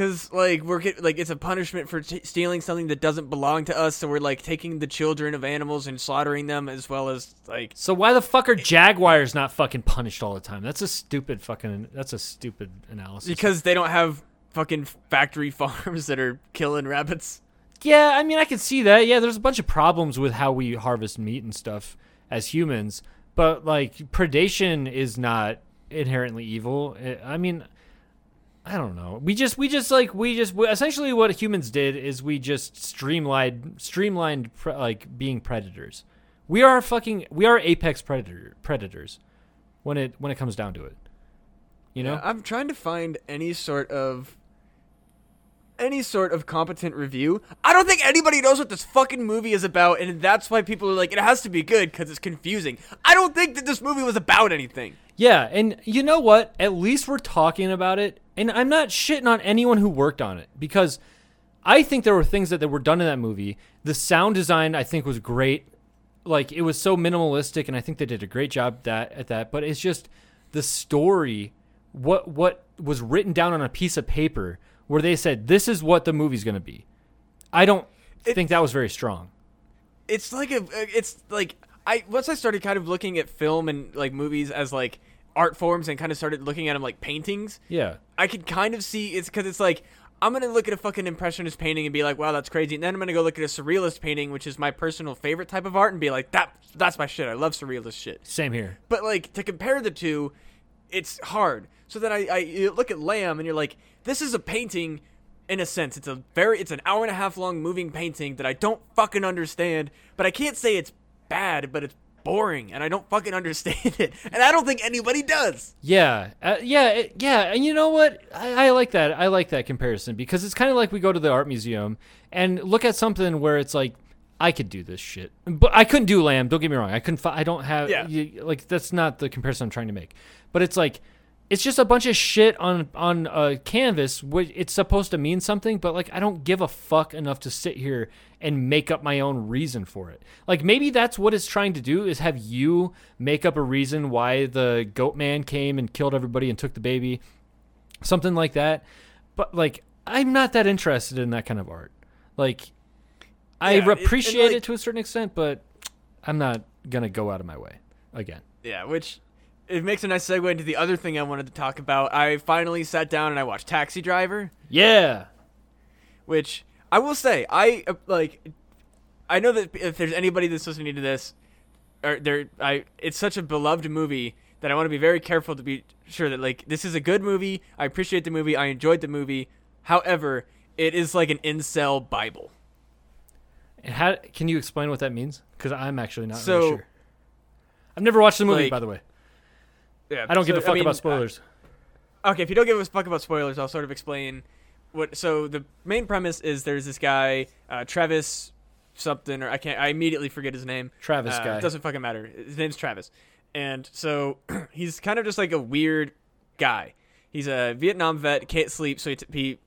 Cause like we're get, like it's a punishment for t- stealing something that doesn't belong to us. So we're like taking the children of animals and slaughtering them, as well as like So why the fuck are jaguars not fucking punished all the time? That's a stupid fucking. That's a stupid analysis. because they don't have fucking factory farms that are killing rabbits. Yeah, I mean, I can see that. Yeah, there's a bunch of problems with how we harvest meat and stuff as humans, but like predation is not inherently evil. I mean, I don't know. We just, we just like, we just essentially what humans did is we just streamlined, streamlined pre- like being predators. We are fucking, we are apex predator predators when it when it comes down to it. You know? Yeah, I'm trying to find any sort of any sort of competent review. I don't think anybody knows what this fucking movie is about, and that's why people are like, it has to be good because it's confusing. I don't think that this movie was about anything. Yeah, and you know what? At least we're talking about it, and I'm not shitting on anyone who worked on it because I think there were things that, that were done in that movie. The sound design I think was great. Like it was so minimalistic, and I think they did a great job that at that. But it's just the story, what what was written down on a piece of paper, where they said this is what the movie's going to be. I don't It- think that was very strong. It's like a, it's like I once I started kind of looking at film and like movies as like art forms and kind of started looking at them like paintings. Yeah, I could kind of see it's because it's like I'm gonna look at a fucking impressionist painting and be like, wow, that's crazy, and then I'm gonna go look at a surrealist painting, which is my personal favorite type of art, and be like, that that's my shit. I love surrealist shit. same here. But like to compare the two, it's hard. So then I, I you look at Lamb and you're like, this is a painting. In a sense, it's a very it's an hour and a half long moving painting that I don't fucking understand. But I can't say it's bad, but it's boring, and I don't fucking understand it, and I don't think anybody does. Yeah, uh, yeah, it- yeah. And you know what? I, I like that. I like that comparison because it's kind of like we go to the art museum and look at something where it's like, I could do this shit, but I couldn't do Lamb. Don't get me wrong. I couldn't. Fi- I don't have. Yeah. you- like that's not the comparison I'm trying to make. But it's like, it's just a bunch of shit on on a canvas. Which it's supposed to mean something, but like I don't give a fuck enough to sit here and make up my own reason for it. Like maybe that's what it's trying to do is have you make up a reason why the goat man came and killed everybody and took the baby, something like that. But like I'm not that interested in that kind of art. Like I Yeah, it- and, appreciate like- it to a certain extent, but I'm not gonna go out of my way again. Yeah, which it makes a nice segue into the other thing I wanted to talk about. I finally sat down and I watched Taxi Driver, Yeah. which I will say I uh, like. I know that if there's anybody that's listening to this, or there, I it's such a beloved movie that I want to be very careful to be sure that like this is a good movie. I appreciate the movie. I enjoyed the movie. However, it is like an incel bible. And how can you explain what that means? Because I'm actually not So, really sure. I've never watched the movie, like- by the way. Yeah, I don't give a fuck mean, about spoilers. Okay, if you don't give a fuck about spoilers, I'll sort of explain what. So the main premise is there's this guy, uh, Travis something, or I can't. I immediately forget his name. Travis Uh, guy. It doesn't fucking matter. His name's Travis, and so he's kind of just like a weird guy. He's a Vietnam vet, can't sleep, so he, t- he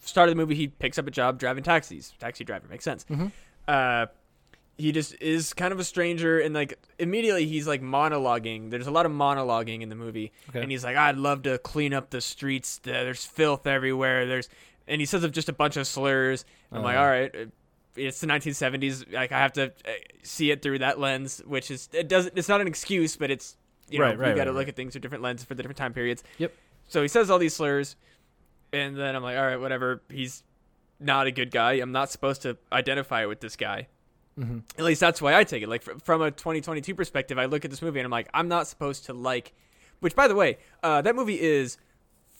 started the movie. He picks up a job driving taxis. Taxi driver makes sense. Mhm. Uh, he just is kind of a stranger, and like immediately he's like monologuing. There's a lot of monologuing in the movie, Okay. and he's like, "I'd love to clean up the streets. There's filth everywhere. There's," and he says of just a bunch of slurs. I'm like, Uh. "All right." uh, It's the 1970s. Like I have to uh, see it through that lens, which is it doesn't. It's not an excuse, but it's you know Right, right, you got to right, look at things through different lenses for the different time periods. Yep. So he says all these slurs, and then I'm like, all right, whatever. He's not a good guy. I'm not supposed to identify with this guy. Mhm. At least that's why I take it. Like fr- from a 2022 perspective, I look at this movie and I'm like, I'm not supposed to like. Which, by the way, uh, that movie is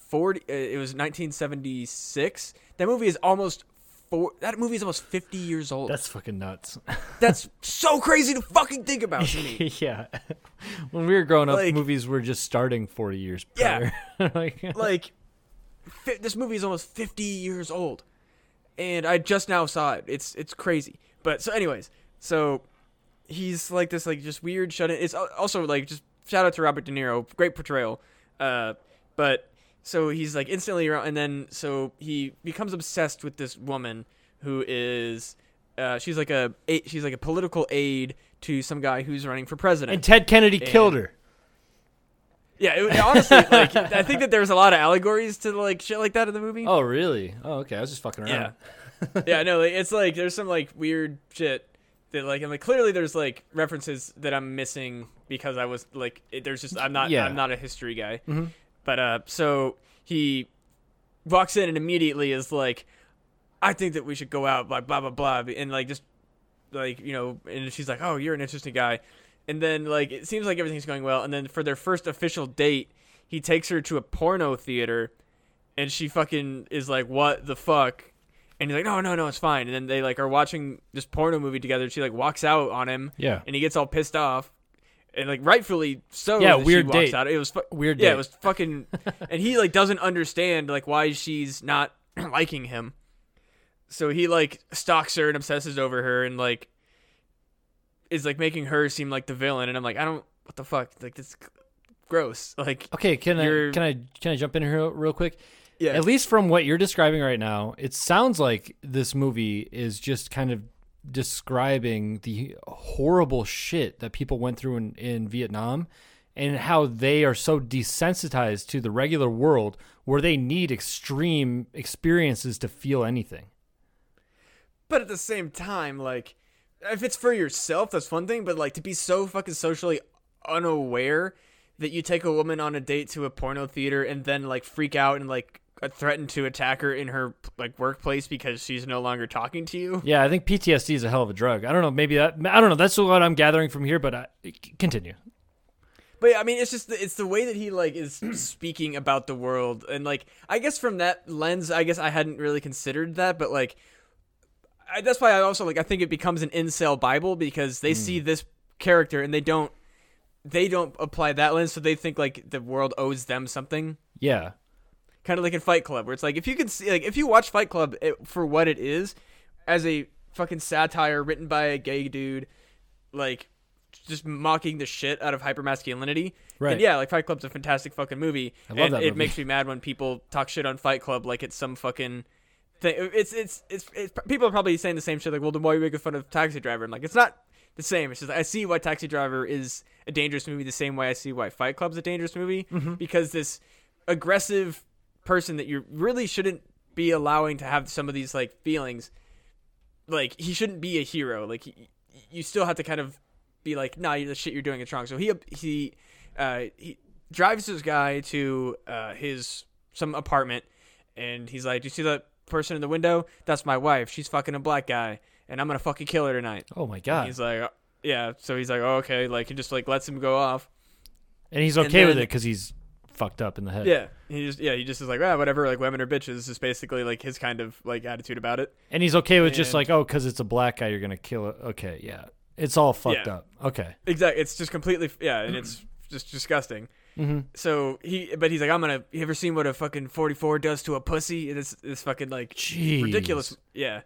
40. Uh, it was 1976. That movie is almost four. That movie is almost 50 years old. That's fucking nuts. That's so crazy to fucking think about to me. yeah. when we were growing up, Like- movies were just starting 40 years Yeah. like, like fi- this movie is almost 50 years old and i just now saw it it's it's crazy but so anyways so he's like this like just weird shut in it's also like just shout out to robert de niro great portrayal uh but so he's like instantly around and then so he becomes obsessed with this woman who is uh, she's like a a- she's like a political aide to some guy who's running for president and Ted Kennedy killed her. yeah it, honestly like i think that there's a lot of allegories to like shit like that in the movie Oh, really? Oh, okay. I was just fucking around. Yeah. yeah, no, like, it's like there's some like weird shit that like I'm like clearly there's like references that I'm missing because I was like it, there's just I'm not Yeah. I'm not a history guy. Mhm. But uh so he walks in and immediately is like I think that we should go out blah blah blah blah and like just like you know and she's like oh you're an interesting guy and then like it seems like everything's going well and then for their first official date he takes her to a porno theater and she fucking is like what the fuck and he's like no no no it's fine and then they like are watching this porno movie together she like walks out on him Yeah. and he gets all pissed off and like rightfully so Yeah, weird she walks date. out it was fu- Weird yeah date. it was fucking and he like doesn't understand like why she's not liking him so he like stalks her and obsesses over her and like is like making her seem like the villain and I'm like I don't what the fuck like this gross like Okay, can I can I can I jump in here real quick? Yeah At least from what you're describing right now, it sounds like this movie is just kind of describing the horrible shit that people went through in, in Vietnam and how they are so desensitized to the regular world where they need extreme experiences to feel anything. but at the same time like if it's for yourself that's one thing but like to be so fucking socially unaware that you take a woman on a date to a porno theater and then like freak out and like uh, threaten to attack her in her like workplace because she's no longer talking to you Yeah, I think PTSD is a hell of a drug. I don't know, maybe that I don't know. That's what I'm gathering from here, but I, continue. But I mean, it's just the, it's the way that he like is speaking about the world, and like I guess from that lens, I guess I hadn't really considered that, but like I, that's why I also like I think it becomes an incel Bible because they see this character and they don't they don't apply that lens, so they think like the world owes them something. Yeah. Kind of like in Fight Club, where it's like if you can see like if you watch Fight Club it, for what it is, as a fucking satire written by a gay dude, like just mocking the shit out of hypermasculinity. Right. And yeah, like Fight Club's a fantastic fucking movie. I love and that it movie. makes me mad when people talk shit on Fight Club like it's some fucking thing. It's it's it's, it's people are probably saying the same shit like, well, then why are you making fun of Taxi Driver? And like, it's not the same. It's just I see why Taxi Driver is a dangerous movie the same way I see why Fight Club's a dangerous movie Mm-hmm. because this aggressive person that you really shouldn't be allowing to have some of these like feelings. Like he shouldn't be a hero. Like he, you still have to kind of be like nah the shit you're doing is wrong. So he he uh he drives this guy to uh his some apartment and he's like do you see that person in the window? That's my wife. She's fucking a black guy and i'm gonna fucking kill her tonight. Oh my And god. he's like uh, yeah. So he's like oh, okay. Like he just like lets him go off. And he's and okay with it because he's fucked up in the head. yeah he just yeah he just is like ah whatever like women are bitches is basically like his kind of like attitude about it And he's okay with just like, oh, because it's a black guy, you're gonna kill it. Okay, yeah, it's all fucked Yeah. up. Okay, Exactly. It's just completely yeah, and it's just disgusting. mm-hmm. So he, but he's like, I'm gonna. You ever seen what a fucking 44 does to a pussy? This this fucking like Jeez. ridiculous. Yeah.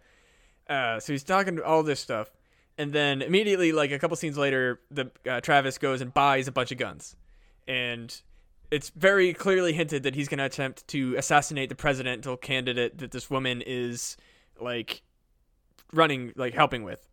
Uh, so he's talking all this stuff, and then immediately, like a couple scenes later, the uh, Travis goes and buys a bunch of guns, and it's very clearly hinted that he's gonna attempt to assassinate the presidential candidate that this woman is like running, like helping with.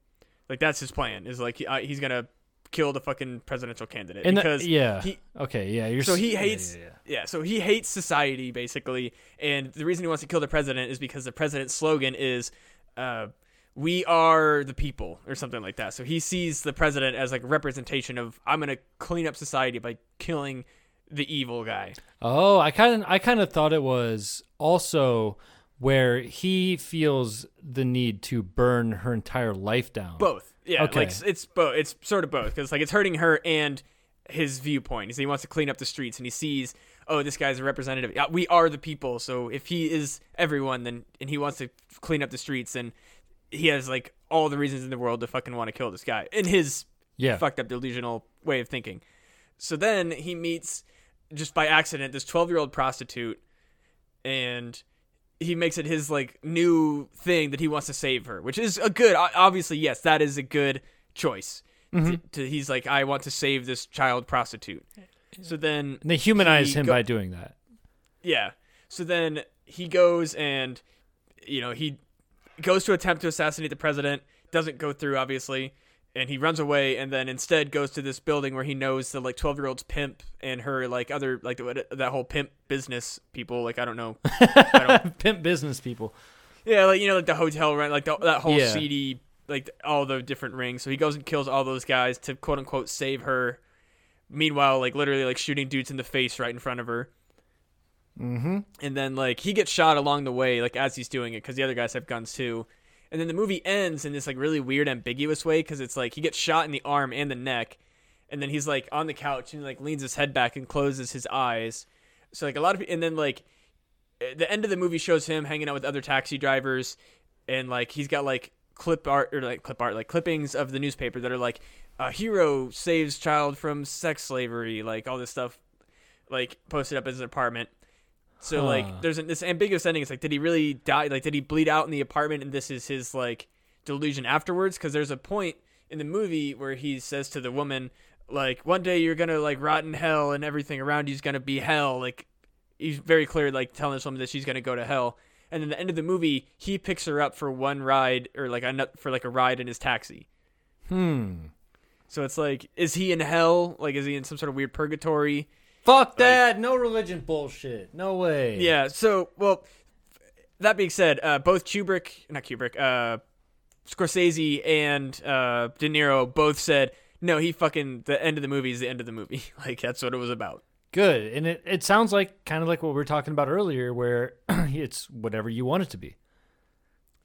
Like that's his plan. Is like he, uh, he's gonna kill the fucking presidential candidate And because that, yeah, he okay, yeah, you're so he yeah, hates yeah, yeah. yeah, so he hates society basically, and the reason he wants to kill the president is because the president's slogan is, uh, "We are the people" or something like that. So he sees the president as like a representation of I'm gonna clean up society by killing the evil guy. Oh, I kind of, I kind of thought it was also where he feels the need to burn her entire life down. Both, yeah, Okay. like it's both. It's sort of both because like it's hurting her and his viewpoint. Is he wants to clean up the streets and he sees. Oh, this guy's a representative. Yeah, We are the people. So if he is everyone, then and he wants to clean up the streets, and he has like all the reasons in the world to fucking want to kill this guy in his yeah, fucked up delusional way of thinking. So then he meets just by accident this 12 year old prostitute and he makes it his like new thing that he wants to save her, which is a good obviously yes, that is a good choice. Mm-hmm. To, to- he's like I want to save this child prostitute. So then and they humanize him go- by doing that. yeah. So then he goes and you know, he goes to attempt to assassinate the president, doesn't go through obviously, and he runs away and then instead goes to this building where he knows the like 12-year-old's pimp and her like other like that whole pimp business people, like I don't know. I don't Pimp business people. Yeah, like you know like the hotel rent, like the, that whole Yeah. seedy like all the different rings. So he goes and kills all those guys to quote unquote save her. Meanwhile, like literally like shooting dudes in the face right in front of her. Mm-hmm. and then like he gets shot along the way like as he's doing it because the other guys have guns too and then the movie ends in this like really weird ambiguous way because it's like he gets shot in the arm and the neck and then he's like on the couch and like leans his head back and closes his eyes. So like a lot of and then like eh, the end of the movie shows him hanging out with other taxi drivers and like he's got like clip art or like clip art like clippings of the newspaper that are like a hero saves child from sex slavery like all this stuff like posted up in his apartment So Huh. like, there's an, this ambiguous ending. It's like, did he really die? Like, did he bleed out in the apartment, and this is his like delusion afterwards? Because there's a point in the movie where he says to the woman, like, one day you're gonna like rot in hell, and everything around you's gonna be hell. Like, he's very clear, like telling this woman that she's gonna go to hell. And then the end of the movie, he picks her up for one ride, or like a for like a ride in his taxi. Hmm. So it's like, is he in hell? Like, is he in some sort of weird purgatory? Fuck that. No religion bullshit. No way. Yeah. So, well, that being said, uh, both Kubrick, not Kubrick, uh, Scorsese and uh, De Niro both said, no, he fucking, the end of the movie is the end of the movie. like, that's what it was about. Good. And it, it sounds like kind of like what we were talking about earlier, where it's whatever you want it to be.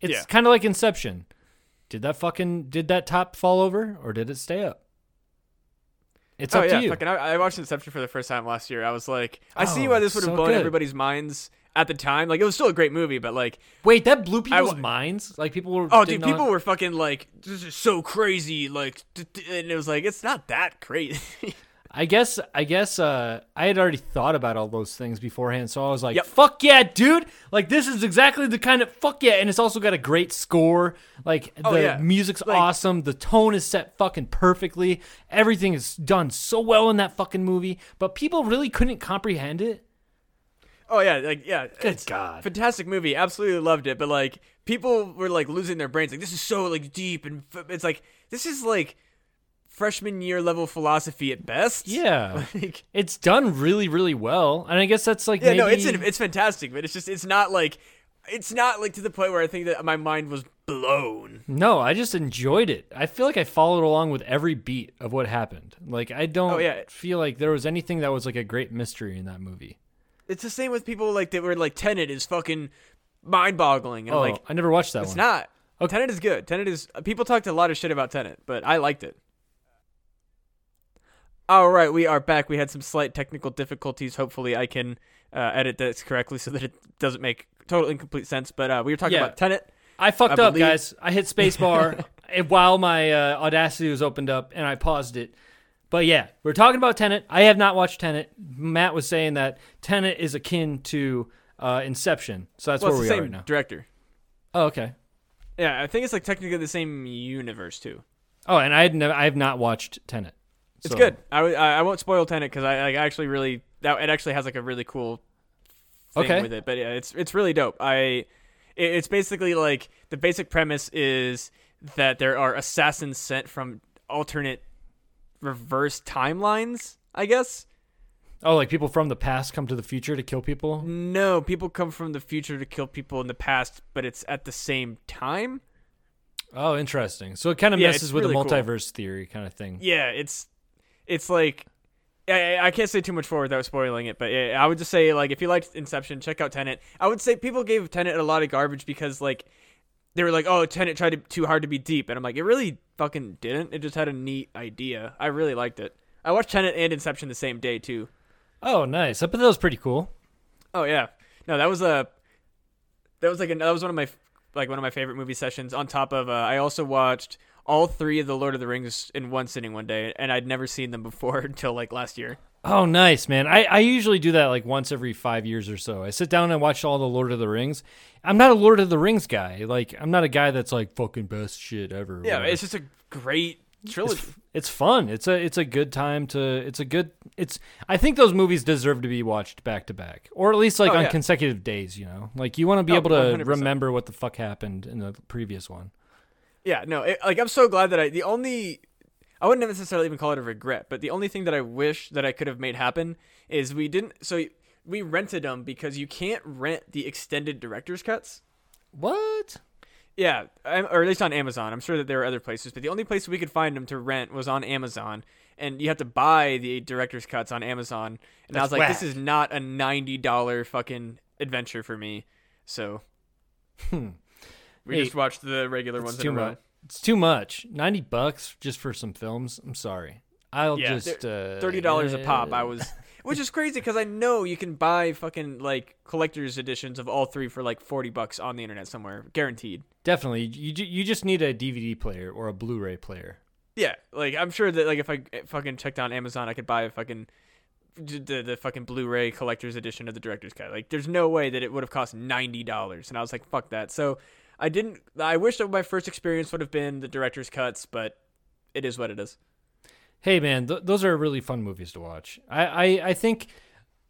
It's Yeah. kind of like Inception. Did that fucking did that top fall over or did it stay up? It's oh, up yeah. to you. Fucking, I, I watched Inception for the first time last year. I was like, I see Oh, why this would have so blown good. everybody's minds at the time. Like, it was still a great movie, but like, Wait, that blew people's wa- minds. Like people were. oh, dude, not- people were fucking like, this is so crazy. Like, and it was like, it's not that crazy. I guess I guess uh, I had already thought about all those things beforehand, so I was like, Yep. "Fuck yeah, dude! Like this is exactly the kind of fuck yeah!" And it's also got a great score. Like the Oh, yeah. music's Like- awesome. The tone is set fucking perfectly. Everything is done so well in that fucking movie, but people really couldn't comprehend it. Oh yeah, like yeah. Good God. fantastic movie. Absolutely loved it. But like people were like losing their brains. Like this is so like deep and f- it's like this is like freshman year level philosophy at best. Yeah, Like, it's done really, really well, and I guess that's like yeah, maybe no, it's it's fantastic, but it's just it's not like it's not like to the point where I think that my mind was blown. No, I just enjoyed it. I feel like I followed along with every beat of what happened. Like I don't Oh, yeah. feel like there was anything that was like a great mystery in that movie. It's the same with people like that were like Tenet is fucking mind boggling and Oh, like I never watched that it's one. not. Okay. Tenet is good. Tenet is people talked a lot of shit about Tenet, but I liked it. All right, we are back. We had some slight technical difficulties. Hopefully, I can uh, edit this correctly so that it doesn't make total incomplete sense. But uh, we were talking Yeah. about Tenet. I fucked I up, believe- guys. I hit spacebar while my uh, Audacity was opened up, and I paused it. But yeah, we're talking about Tenet. I have not watched Tenet. Matt was saying that Tenet is akin to uh, Inception, so that's Well, where we are right now. director. Oh, okay. Yeah, I think it's like technically the same universe too. Oh, and I had never, I have not watched Tenet. It's So- good. I won't spoil Tenet because I, I actually really that it actually has like a really cool thing Okay. with it. But yeah, it's it's really dope. I it, it's basically like the basic premise is that there are assassins sent from alternate reverse timelines. I guess Oh, like people from the past come to the future to kill people. no people come from the future to kill people in the past, but it's at the same time. Oh, interesting. So it kind of Yeah, messes with really the cool. multiverse theory kind of thing. Yeah, it's it's like I, I can't say too much more without spoiling it, but yeah, I would just say like if you liked Inception, check out Tenet. I would say people gave Tenet a lot of garbage because like they were like, "Oh, Tenet tried to, too hard to be deep," and I'm like, it really fucking didn't. It just had a neat idea. I really liked it. I watched Tenet and Inception the same day too. Oh, nice. I bet that was pretty cool. Oh yeah, no, that was a that was like a, that was one of my like one of my favorite movie sessions. On top of, uh, I also watched all three of the Lord of the Rings in one sitting one day, and I'd never seen them before until like last year. Oh, nice, man. I, I usually do that like once every five years or so. I sit down and watch all the Lord of the Rings. I'm not a Lord of the Rings guy. Like, I'm not a guy that's like fucking best shit ever. Yeah, whatever. it's just a great trilogy. it's, it's fun. It's a it's a good time to. It's a good. It's. I think those movies deserve to be watched back to back, or at least like Oh, on yeah. consecutive days. You know, like you want to be Oh, able to 100%. remember what the fuck happened in the previous one. Yeah, no, it, like I'm so glad that I the only I wouldn't necessarily even call it a regret, but the only thing that I wish that I could have made happen is we didn't. So we rented them because you can't rent the extended director's cuts. What? Yeah, I'm- or at least on Amazon. I'm sure that there are other places, but the only place we could find them to rent was on Amazon, and you have to buy the director's cuts on Amazon. And I was like, this is not a ninety dollar fucking adventure for me. So Hmm. We just watched the regular ones It's in too a row. much. It's too much. Ninety bucks just for some films. I'm sorry. I'll Yeah, just uh, thirty dollars a pop. I uh, was, which is crazy because I know you can buy fucking like collector's editions of all three for like forty bucks on the internet somewhere, guaranteed. definitely. You you just need a DVD player or a Blu-ray player. Yeah, like I'm sure that like if I fucking checked on Amazon, I could buy a fucking the the fucking Blu-ray collector's edition of the director's cut. Like, there's no way that it would have cost ninety dollars, and I was like, fuck that. So I didn't. I wish that my first experience would have been the director's cuts, but it is what it is. Hey man, th- those are really fun movies to watch. I, I, I think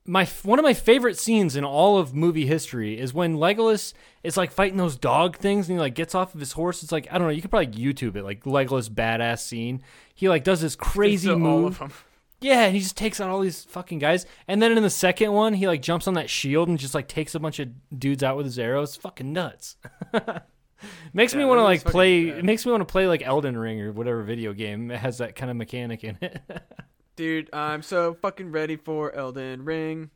my one of my favorite scenes in all of movie history is when Legolas is like fighting those dog things and he like gets off of his horse. It's like I don't know. You could probably YouTube it, like Legolas badass scene. He like does this crazy move. Yeah, and he just takes out all these fucking guys. And then in the second one, he like jumps on that shield and just like takes a bunch of dudes out with his arrows. Fucking nuts. makes me want to like play. It makes me want to play like Elden Ring or whatever video game that has that kind of mechanic in it. Dude, I'm so fucking ready for Elden Ring.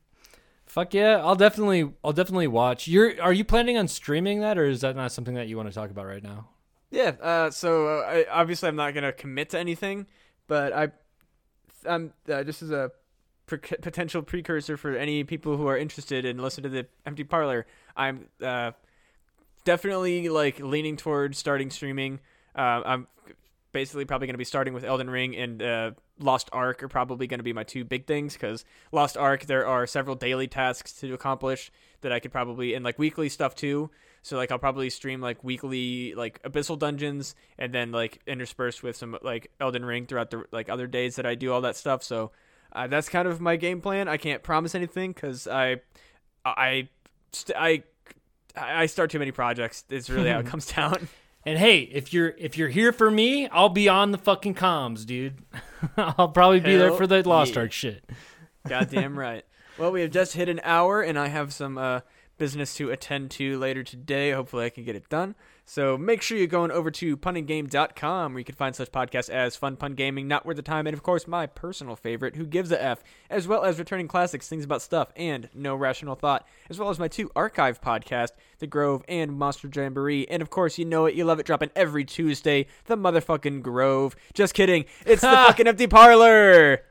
Fuck yeah, I'll definitely, I'll definitely watch. You're, are you planning on streaming that, or is that not something that you want to talk about right now? Yeah. Uh, so uh, I, obviously I'm not gonna commit to anything, but I, I'm uh, just as a pre- potential precursor for any people who are interested and listen to the Empty Parlor. I'm uh, definitely like leaning towards starting streaming. Uh, I'm basically probably going to be starting with Elden Ring and uh, Lost Ark are probably going to be my two big things because Lost Ark there are several daily tasks to accomplish that I could probably and like weekly stuff too. So like I'll probably stream like weekly like abyssal dungeons and then like interspersed with some like Elden Ring throughout the like other days that I do all that stuff. So uh, that's kind of my game plan. I can't promise anything because I I st- I I start too many projects. It's really how it comes down. And hey, if you're if you're here for me, I'll be on the fucking comms, dude. I'll probably be there for the Lost yeah. Ark shit. Goddamn right. Well, we have just hit an hour, and I have some uh, business to attend to later today. Hopefully, I can get it done. So make sure you're going over to punandgame.com where you can find such podcasts as Fun Pun Gaming, Not Worth the Time, and of course, my personal favorite, Who Gives a F, as well as returning classics, Things About Stuff, and No Rational Thought, as well as my two archive podcasts, The Grove and Monster Jamboree. And of course, you know it, you love it, dropping every Tuesday, The Motherfucking Grove. Just kidding. It's the fucking empty parlor.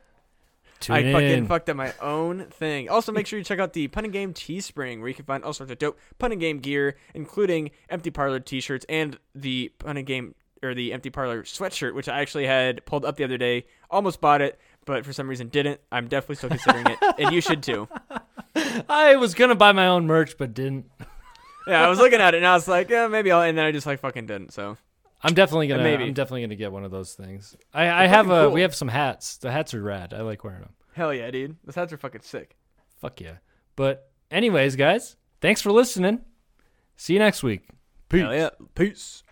Tune I fucking in. fucked up my own thing. Also, make sure you check out the Pun and Game Teespring, where you can find all sorts of dope Pun and Game gear, including Empty Parlor T-shirts and the Pun and Game or the Empty Parlor sweatshirt, which I actually had pulled up the other day. Almost bought it, but for some reason didn't. I'm definitely still considering it, and you should too. I was gonna buy my own merch, but didn't. Yeah, I was looking at it and I was like, yeah, maybe I'll, and then I just like fucking didn't. So I'm definitely gonna. Maybe. I'm definitely gonna get one of those things. I, I have a. cool. We have some hats. The hats are rad. I like wearing them. hell yeah, dude, those hats are fucking sick. Fuck yeah. But anyways, guys, thanks for listening. See you next week. Peace. Hell yeah, peace.